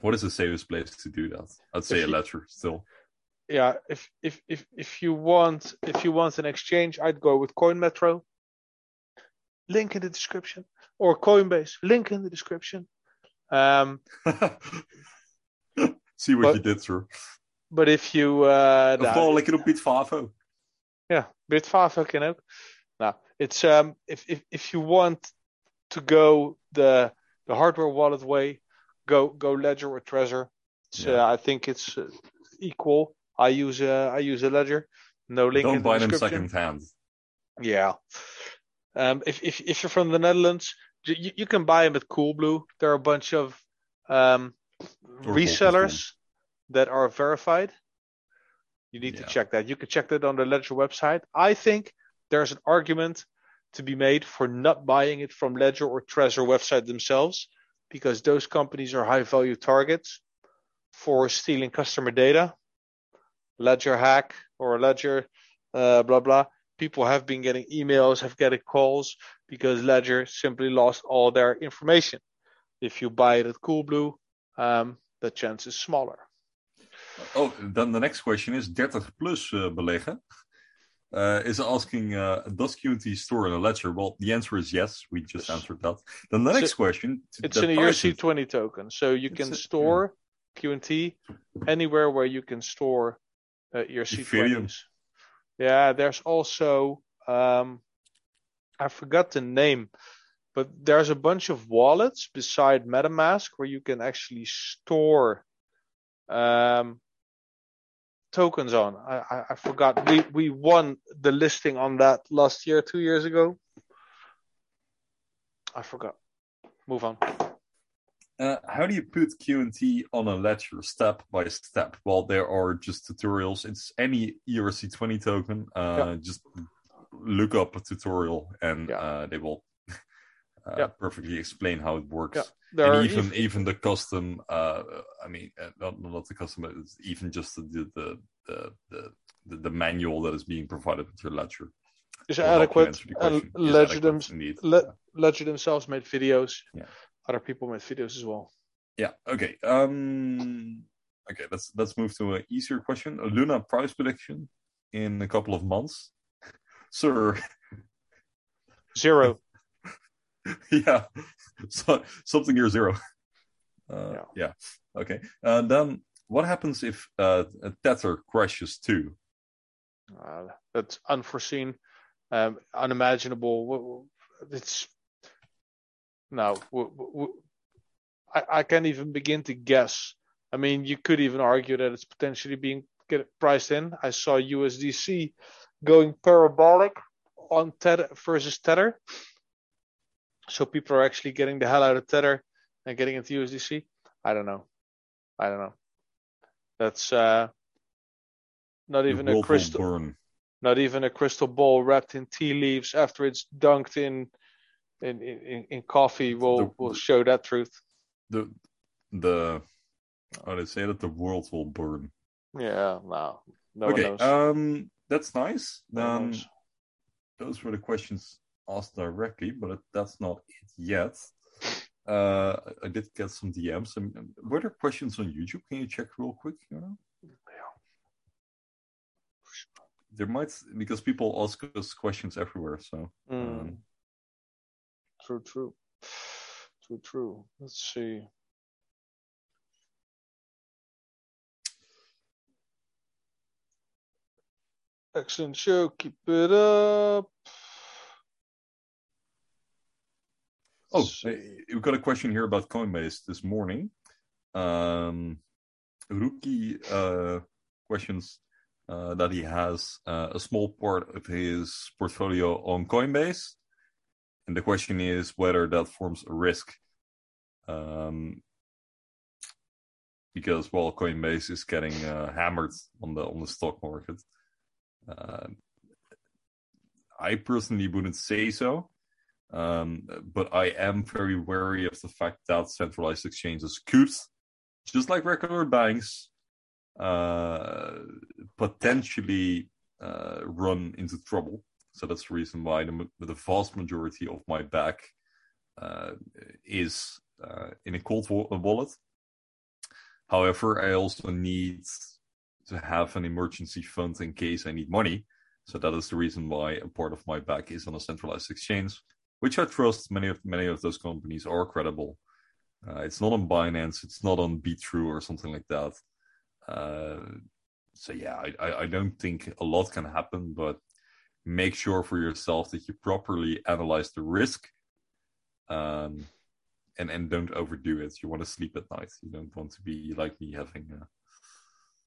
S2: What is the safest place to do that? I'd say
S1: If
S2: a ledger still.
S1: Yeah. If if if if you want if you want an exchange, I'd go with CoinMetro. Link in the description. Or Coinbase. Link in the description. Um, *laughs*
S2: See what
S1: But-
S2: you did, sir.
S1: but if you uh,
S2: Of
S1: nou,
S2: course, lekker op Bitvavo.
S1: Ja, Bitvavo kan ook. Nou, it's um if if if you want to go the the hardware wallet way, go go Ledger or Trezor. It's,
S2: Yeah.
S1: uh, I think it's uh, equal. I use a I use a Ledger. No link
S2: Don't
S1: in the
S2: buy them second hand.
S1: Yeah. Um, if if if you're from the Netherlands, you, you can buy them at Coolblue. There are a bunch of um, resellers that are verified. You need
S2: Yeah.
S1: to check that. You can check that on the Ledger website. I think there's an argument to be made for not buying it from Ledger or Trezor website themselves, because those companies are high value targets for stealing customer data. Ledger hack or Ledger, uh, blah blah. People have been getting emails, have getting calls because Ledger simply lost all their information. If you buy it at Coolblue, um, the chance is smaller.
S2: Oh, then the next question is 30 plus uh, beleggen. Uh, is asking, uh, does QNT store in a ledger? Well, the answer is yes. We just
S1: Yes.
S2: answered that. Then the next
S1: So
S2: question.
S1: It's in a
S2: ties it-
S1: ERC20 token, so you can
S2: a-
S1: store QNT anywhere where you can store uh, ERC20s. Yeah, there's also um, I forgot the name, but there's a bunch of wallets beside MetaMask where you can actually store um, tokens on. I, I, I forgot. We we won the listing on that last year, two years ago. I forgot. Move on.
S2: Uh, how do you put QNT on a ledger step by step? Well, there are just tutorials. It's any ERC20 token. Uh,
S1: Yeah.
S2: Just look up a tutorial and
S1: Yeah.
S2: uh, they will uh,
S1: Yeah.
S2: perfectly explain how it works.
S1: Yeah. There
S2: and
S1: are
S2: even even the custom, uh, I mean, uh, not not the custom, but it's even just the the the the, the, manual that is being provided with your ledger.
S1: is adequate. And Ledger, them. Le- Ledger themselves made videos.
S2: Yeah.
S1: Other people made videos as well.
S2: Yeah. Okay. Um. Okay. Let's let's move to an easier question. A Luna price prediction in a couple of months, *laughs* sir.
S1: Zero. *laughs*
S2: yeah. So something near zero. Uh,
S1: Yeah.
S2: yeah. Okay. Uh, then what happens if uh, a Tether crashes too?
S1: Uh, that's unforeseen, um, unimaginable. It's no. I, I can't even begin to guess. I mean, you could even argue that it's potentially being get priced in. I saw USDC going parabolic on Tether versus Tether. So people are actually getting the hell out of Tether and getting into USDC. I don't know. I don't know. That's uh, not even a crystal,
S2: burn.
S1: not even a crystal ball wrapped in tea leaves after it's dunked in in in, in coffee will
S2: The-
S1: will show that truth.
S2: The the I say that? The world will burn.
S1: Yeah, no, no
S2: okay,
S1: one knows.
S2: um, that's nice.
S1: No
S2: Then those were the questions asked directly, but that's not it yet. Uh, I- did get some DMs. Um, were there questions on YouTube? Can you check real quick? You know? There might because people ask us questions everywhere. So
S1: Mm.
S2: um,
S1: True, true, true, true. Let's see. Excellent show. Keep it up.
S2: Oh, we've got a question here about Coinbase this morning. Um, Rookie uh, questions uh, that he has uh, a small part of his portfolio on Coinbase, and the question is whether that forms a risk. Um, because well, Coinbase is getting uh, hammered on the on the stock market. Uh, I personally wouldn't say so. Um, but I am very wary of the fact that centralized exchanges could, just like regular banks, uh, potentially uh, run into trouble. So that's the reason why the, the vast majority of my back uh, is uh, in a cold wallet. However, I also need to have an emergency fund in case I need money. So that is the reason why a part of my back is on a centralized exchange which I trust. Many of many of those companies are credible. Uh, it's not on Binance, it's not on True or something like that. Uh, so yeah, I, I, I don't think a lot can happen, but make sure for yourself that you properly analyze the risk, um, and and don't overdo it. You want to sleep at night. You don't want to be like me having uh,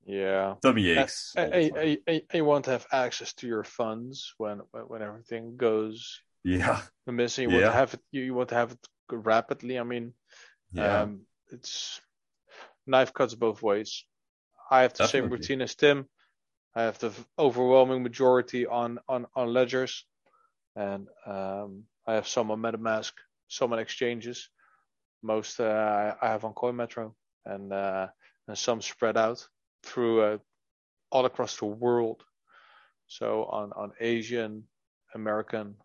S1: Yeah.
S2: tummy aches.
S1: I, I, I, I want to have access to your funds when when everything goes
S2: yeah,
S1: missing. You want
S2: Yeah.
S1: to have it. You, want to have it rapidly. I mean,
S2: yeah.
S1: um, it's knife cuts both ways. I have the same routine as Tim. I have the overwhelming majority on on on ledgers, and um, I have some on MetaMask, some on exchanges. Most uh, I I have on CoinMetro, and uh, and some spread out through uh, all across the world. So on on Asian, American,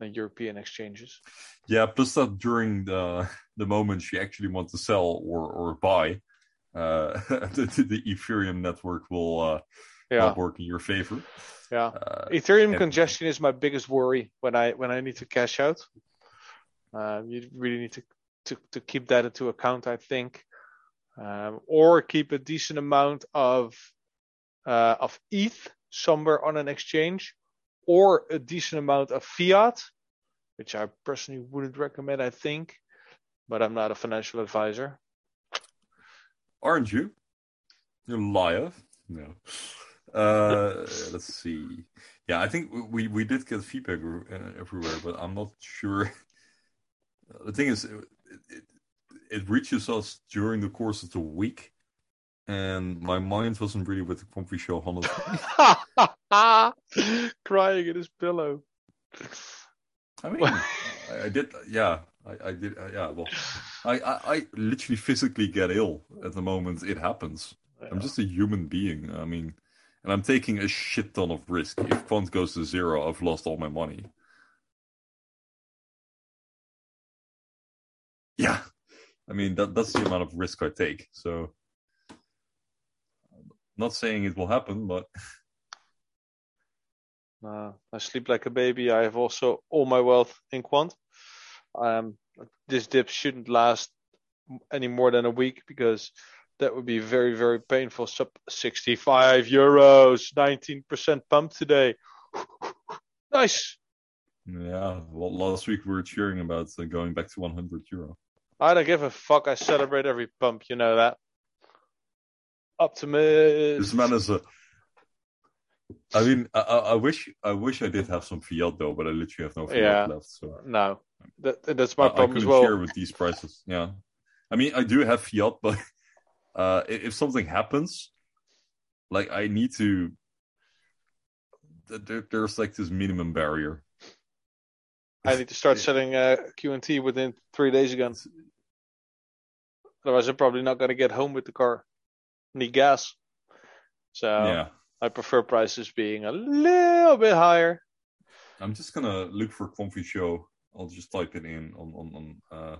S1: and European exchanges.
S2: Yeah, plus that during the the moment you actually want to sell or or buy, uh, *laughs* the, the Ethereum network will uh,
S1: Yeah,
S2: not work in your favor.
S1: yeah.
S2: Uh,
S1: Ethereum
S2: and-
S1: congestion is my biggest worry when I when I need to cash out. Uh, you really need to, to to keep that into account, I think, um, or keep a decent amount of uh, of ETH somewhere on an exchange, or a decent amount of fiat, which I personally wouldn't recommend. I think, but I'm not a financial advisor.
S2: aren't you? You're a liar. No. Uh, *laughs* let's see. Yeah, I think we we did get feedback uh, everywhere, but I'm not sure. *laughs* The thing is, it, it, it reaches us during the course of the week, and my mind wasn't really with the Quamfy Show, honestly. *laughs*
S1: Crying in his pillow.
S2: I mean, I, I did, yeah, I, I did, uh, yeah. Well, I, I, I literally physically get ill at the moment it happens. I'm just a human being. I mean, and I'm taking a shit ton of risk. If quant goes to zero, I've lost all my money. Yeah, I mean that that's the amount of risk I take. So, not saying it will happen, but *laughs*
S1: Uh, I sleep like a baby. I have also all my wealth in quant. Um, this dip shouldn't last any more than a week because that would be very, very painful. Sub 65 euros, 19% pump today. *sighs* nice.
S2: yeah. Well, last week we were cheering about uh, going back to 100 euro.
S1: I don't give a fuck. I celebrate every pump. You know that. Optimist.
S2: This man is a. I mean, I, I I wish I wish I did have some Fiat though, but I literally have no Fiat
S1: Yeah.
S2: left. So
S1: No, that, that's my
S2: I, I
S1: problem as
S2: couldn't
S1: well.
S2: share with these prices. Yeah, I mean, I do have Fiat, but *laughs* uh, if something happens, like I need to. There, there's like this minimum barrier.
S1: I need to start selling uh, QNT within three days again. Otherwise, I'm probably not going to get home with the car. Need gas. So
S2: yeah,
S1: I prefer prices being a little bit higher.
S2: I'm just gonna look for Quamfy Show. I'll just type it in on on, on uh,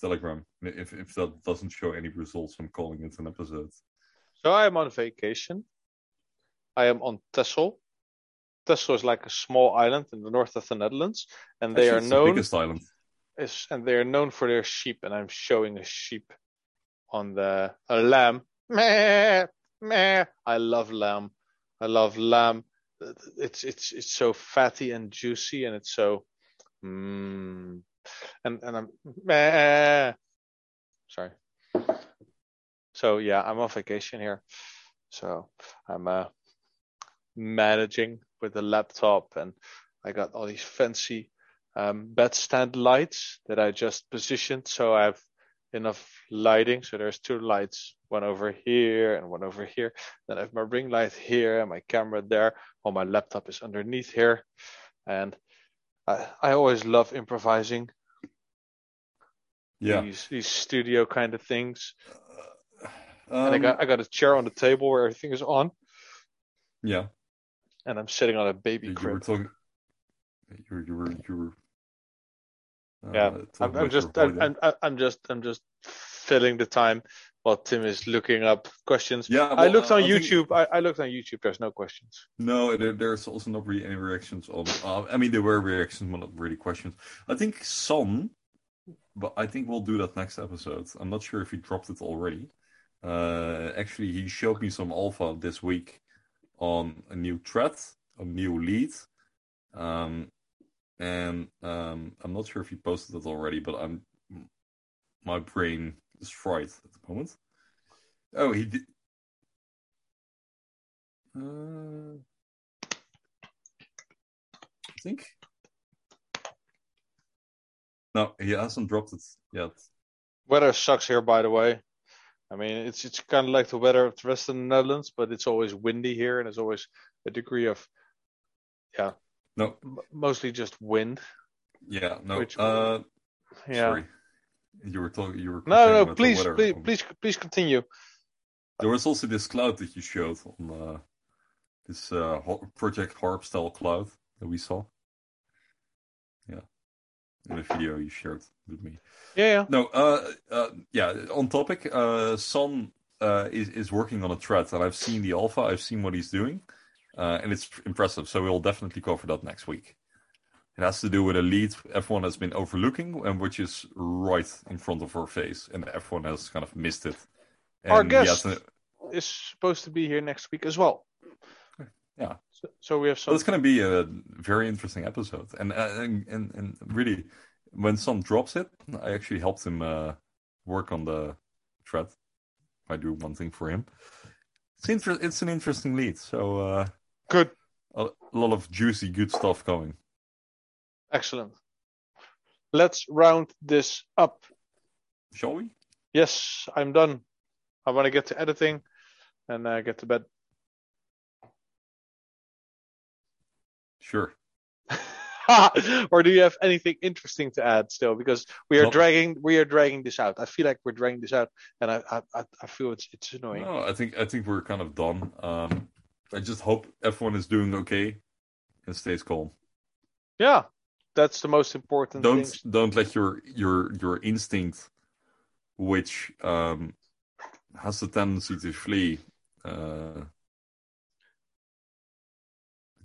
S2: Telegram. If if that doesn't show any results, I'm calling it an episode.
S1: So I am on vacation. I am on Texel. Texel is like a small island in the north of the Netherlands, and they
S2: Actually,
S1: are
S2: it's
S1: known
S2: the biggest island.
S1: is and they are known for their sheep. And I'm showing a sheep on the a lamb. *laughs* Meh. I love lamb. I love lamb. It's it's it's so fatty and juicy, and it's so. Mm, and and I'm meh. Sorry. So yeah, I'm on vacation here. So I'm uh, managing with the laptop, and I got all these fancy um, bed stand lights that I just positioned, so I have enough lighting. So there's two lights, one over here and one over here. Then I have my ring light here and my camera there. While my laptop is underneath here, and I I always love improvising
S2: Yeah.
S1: these these studio kind of things.
S2: Um,
S1: and I got I got a chair on the table where everything is on,
S2: yeah.
S1: and I'm sitting on a baby
S2: You, you were talking. You were you were you were. Uh,
S1: Yeah, I'm, I'm just I'm. I'm I'm just I'm just filling the time while Tim is looking up questions.
S2: Yeah,
S1: I looked on
S2: I think-
S1: YouTube. I, I looked on YouTube. There's no questions.
S2: No, there, there's also not really any reactions on. Uh, I mean, there were reactions, but not really questions. I think some, but I think we'll do that next episode. I'm not sure if he dropped it already. Uh, actually, he showed me some alpha this week on a new thread, a new lead, um, and um, I'm not sure if he posted it already. But I'm my brain fried at the moment. Oh, he did. Uh, I think. No, he hasn't dropped it yet.
S1: Weather sucks here, by the way. I mean, it's it's kind of like the weather of the rest of the Netherlands, but it's always windy here, and there's always a degree of, yeah,
S2: No,
S1: m- mostly just wind.
S2: yeah, no.
S1: Which-
S2: uh,
S1: Yeah.
S2: sorry, you were talking. You were.
S1: No, no, please, please, please, please continue.
S2: There was also this cloud that you showed on uh, this uh, Project HAARP style cloud that we saw. Yeah, in a video you shared with me.
S1: Yeah, yeah.
S2: No, uh, uh, yeah. On topic, uh, Son uh, is is working on a thread, and I've seen the alpha. I've seen what he's doing, uh, and it's impressive. So we'll definitely cover that next week. It has to do with a lead everyone has been overlooking, and which is right in front of our face, and everyone has kind of missed it. And
S1: Our guest
S2: to-
S1: is supposed to be here next week as well.
S2: Yeah.
S1: So, so we have
S2: So
S1: some.
S2: it's going to be a very interesting episode, and uh, and and, and really, when Son drops it, I actually helped him uh, work on the thread. I do one thing for him. It's inter- It's an interesting lead, so uh,
S1: Good.
S2: a, a lot of juicy, good stuff coming.
S1: Excellent. Let's round this up.
S2: Shall we?
S1: Yes, I'm done. I want to get to editing and uh, get to bed.
S2: Sure. *laughs*
S1: or do you have anything interesting to add still? Because we are dragging we are dragging this out. I feel like we're dragging this out, and I I, I- I feel it's it's annoying.
S2: No, I think I think we're kind of done. Um, I just hope everyone is doing okay and stays calm.
S1: Yeah, that's the most important
S2: don't
S1: thing.
S2: don't let your your your instinct which um has the tendency to flee uh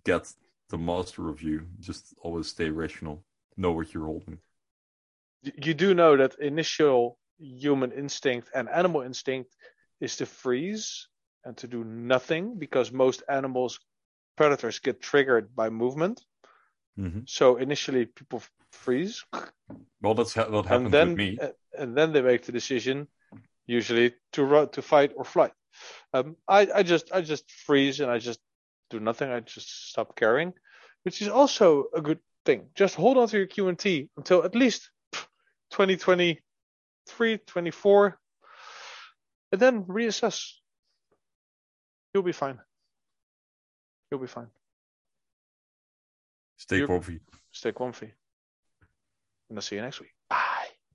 S2: get the master of you just always stay rational know what you're holding
S1: You do know that initial human instinct and animal instinct is to freeze and to do nothing because most animals predators get triggered by movement.
S2: Hmm
S1: So initially people freeze
S2: well that's ha- what happened
S1: then
S2: with me
S1: uh, and then they make the decision, usually to ru- to fight or flight. Um, I, I just I just freeze and I just do nothing. I just stop caring, which is also a good thing. Just hold on to your QNT until at least 2023, 24, and then reassess. You'll be fine. You'll be fine.
S2: Stay
S1: You're-
S2: comfy.
S1: Stay comfy. And I'll see you next week.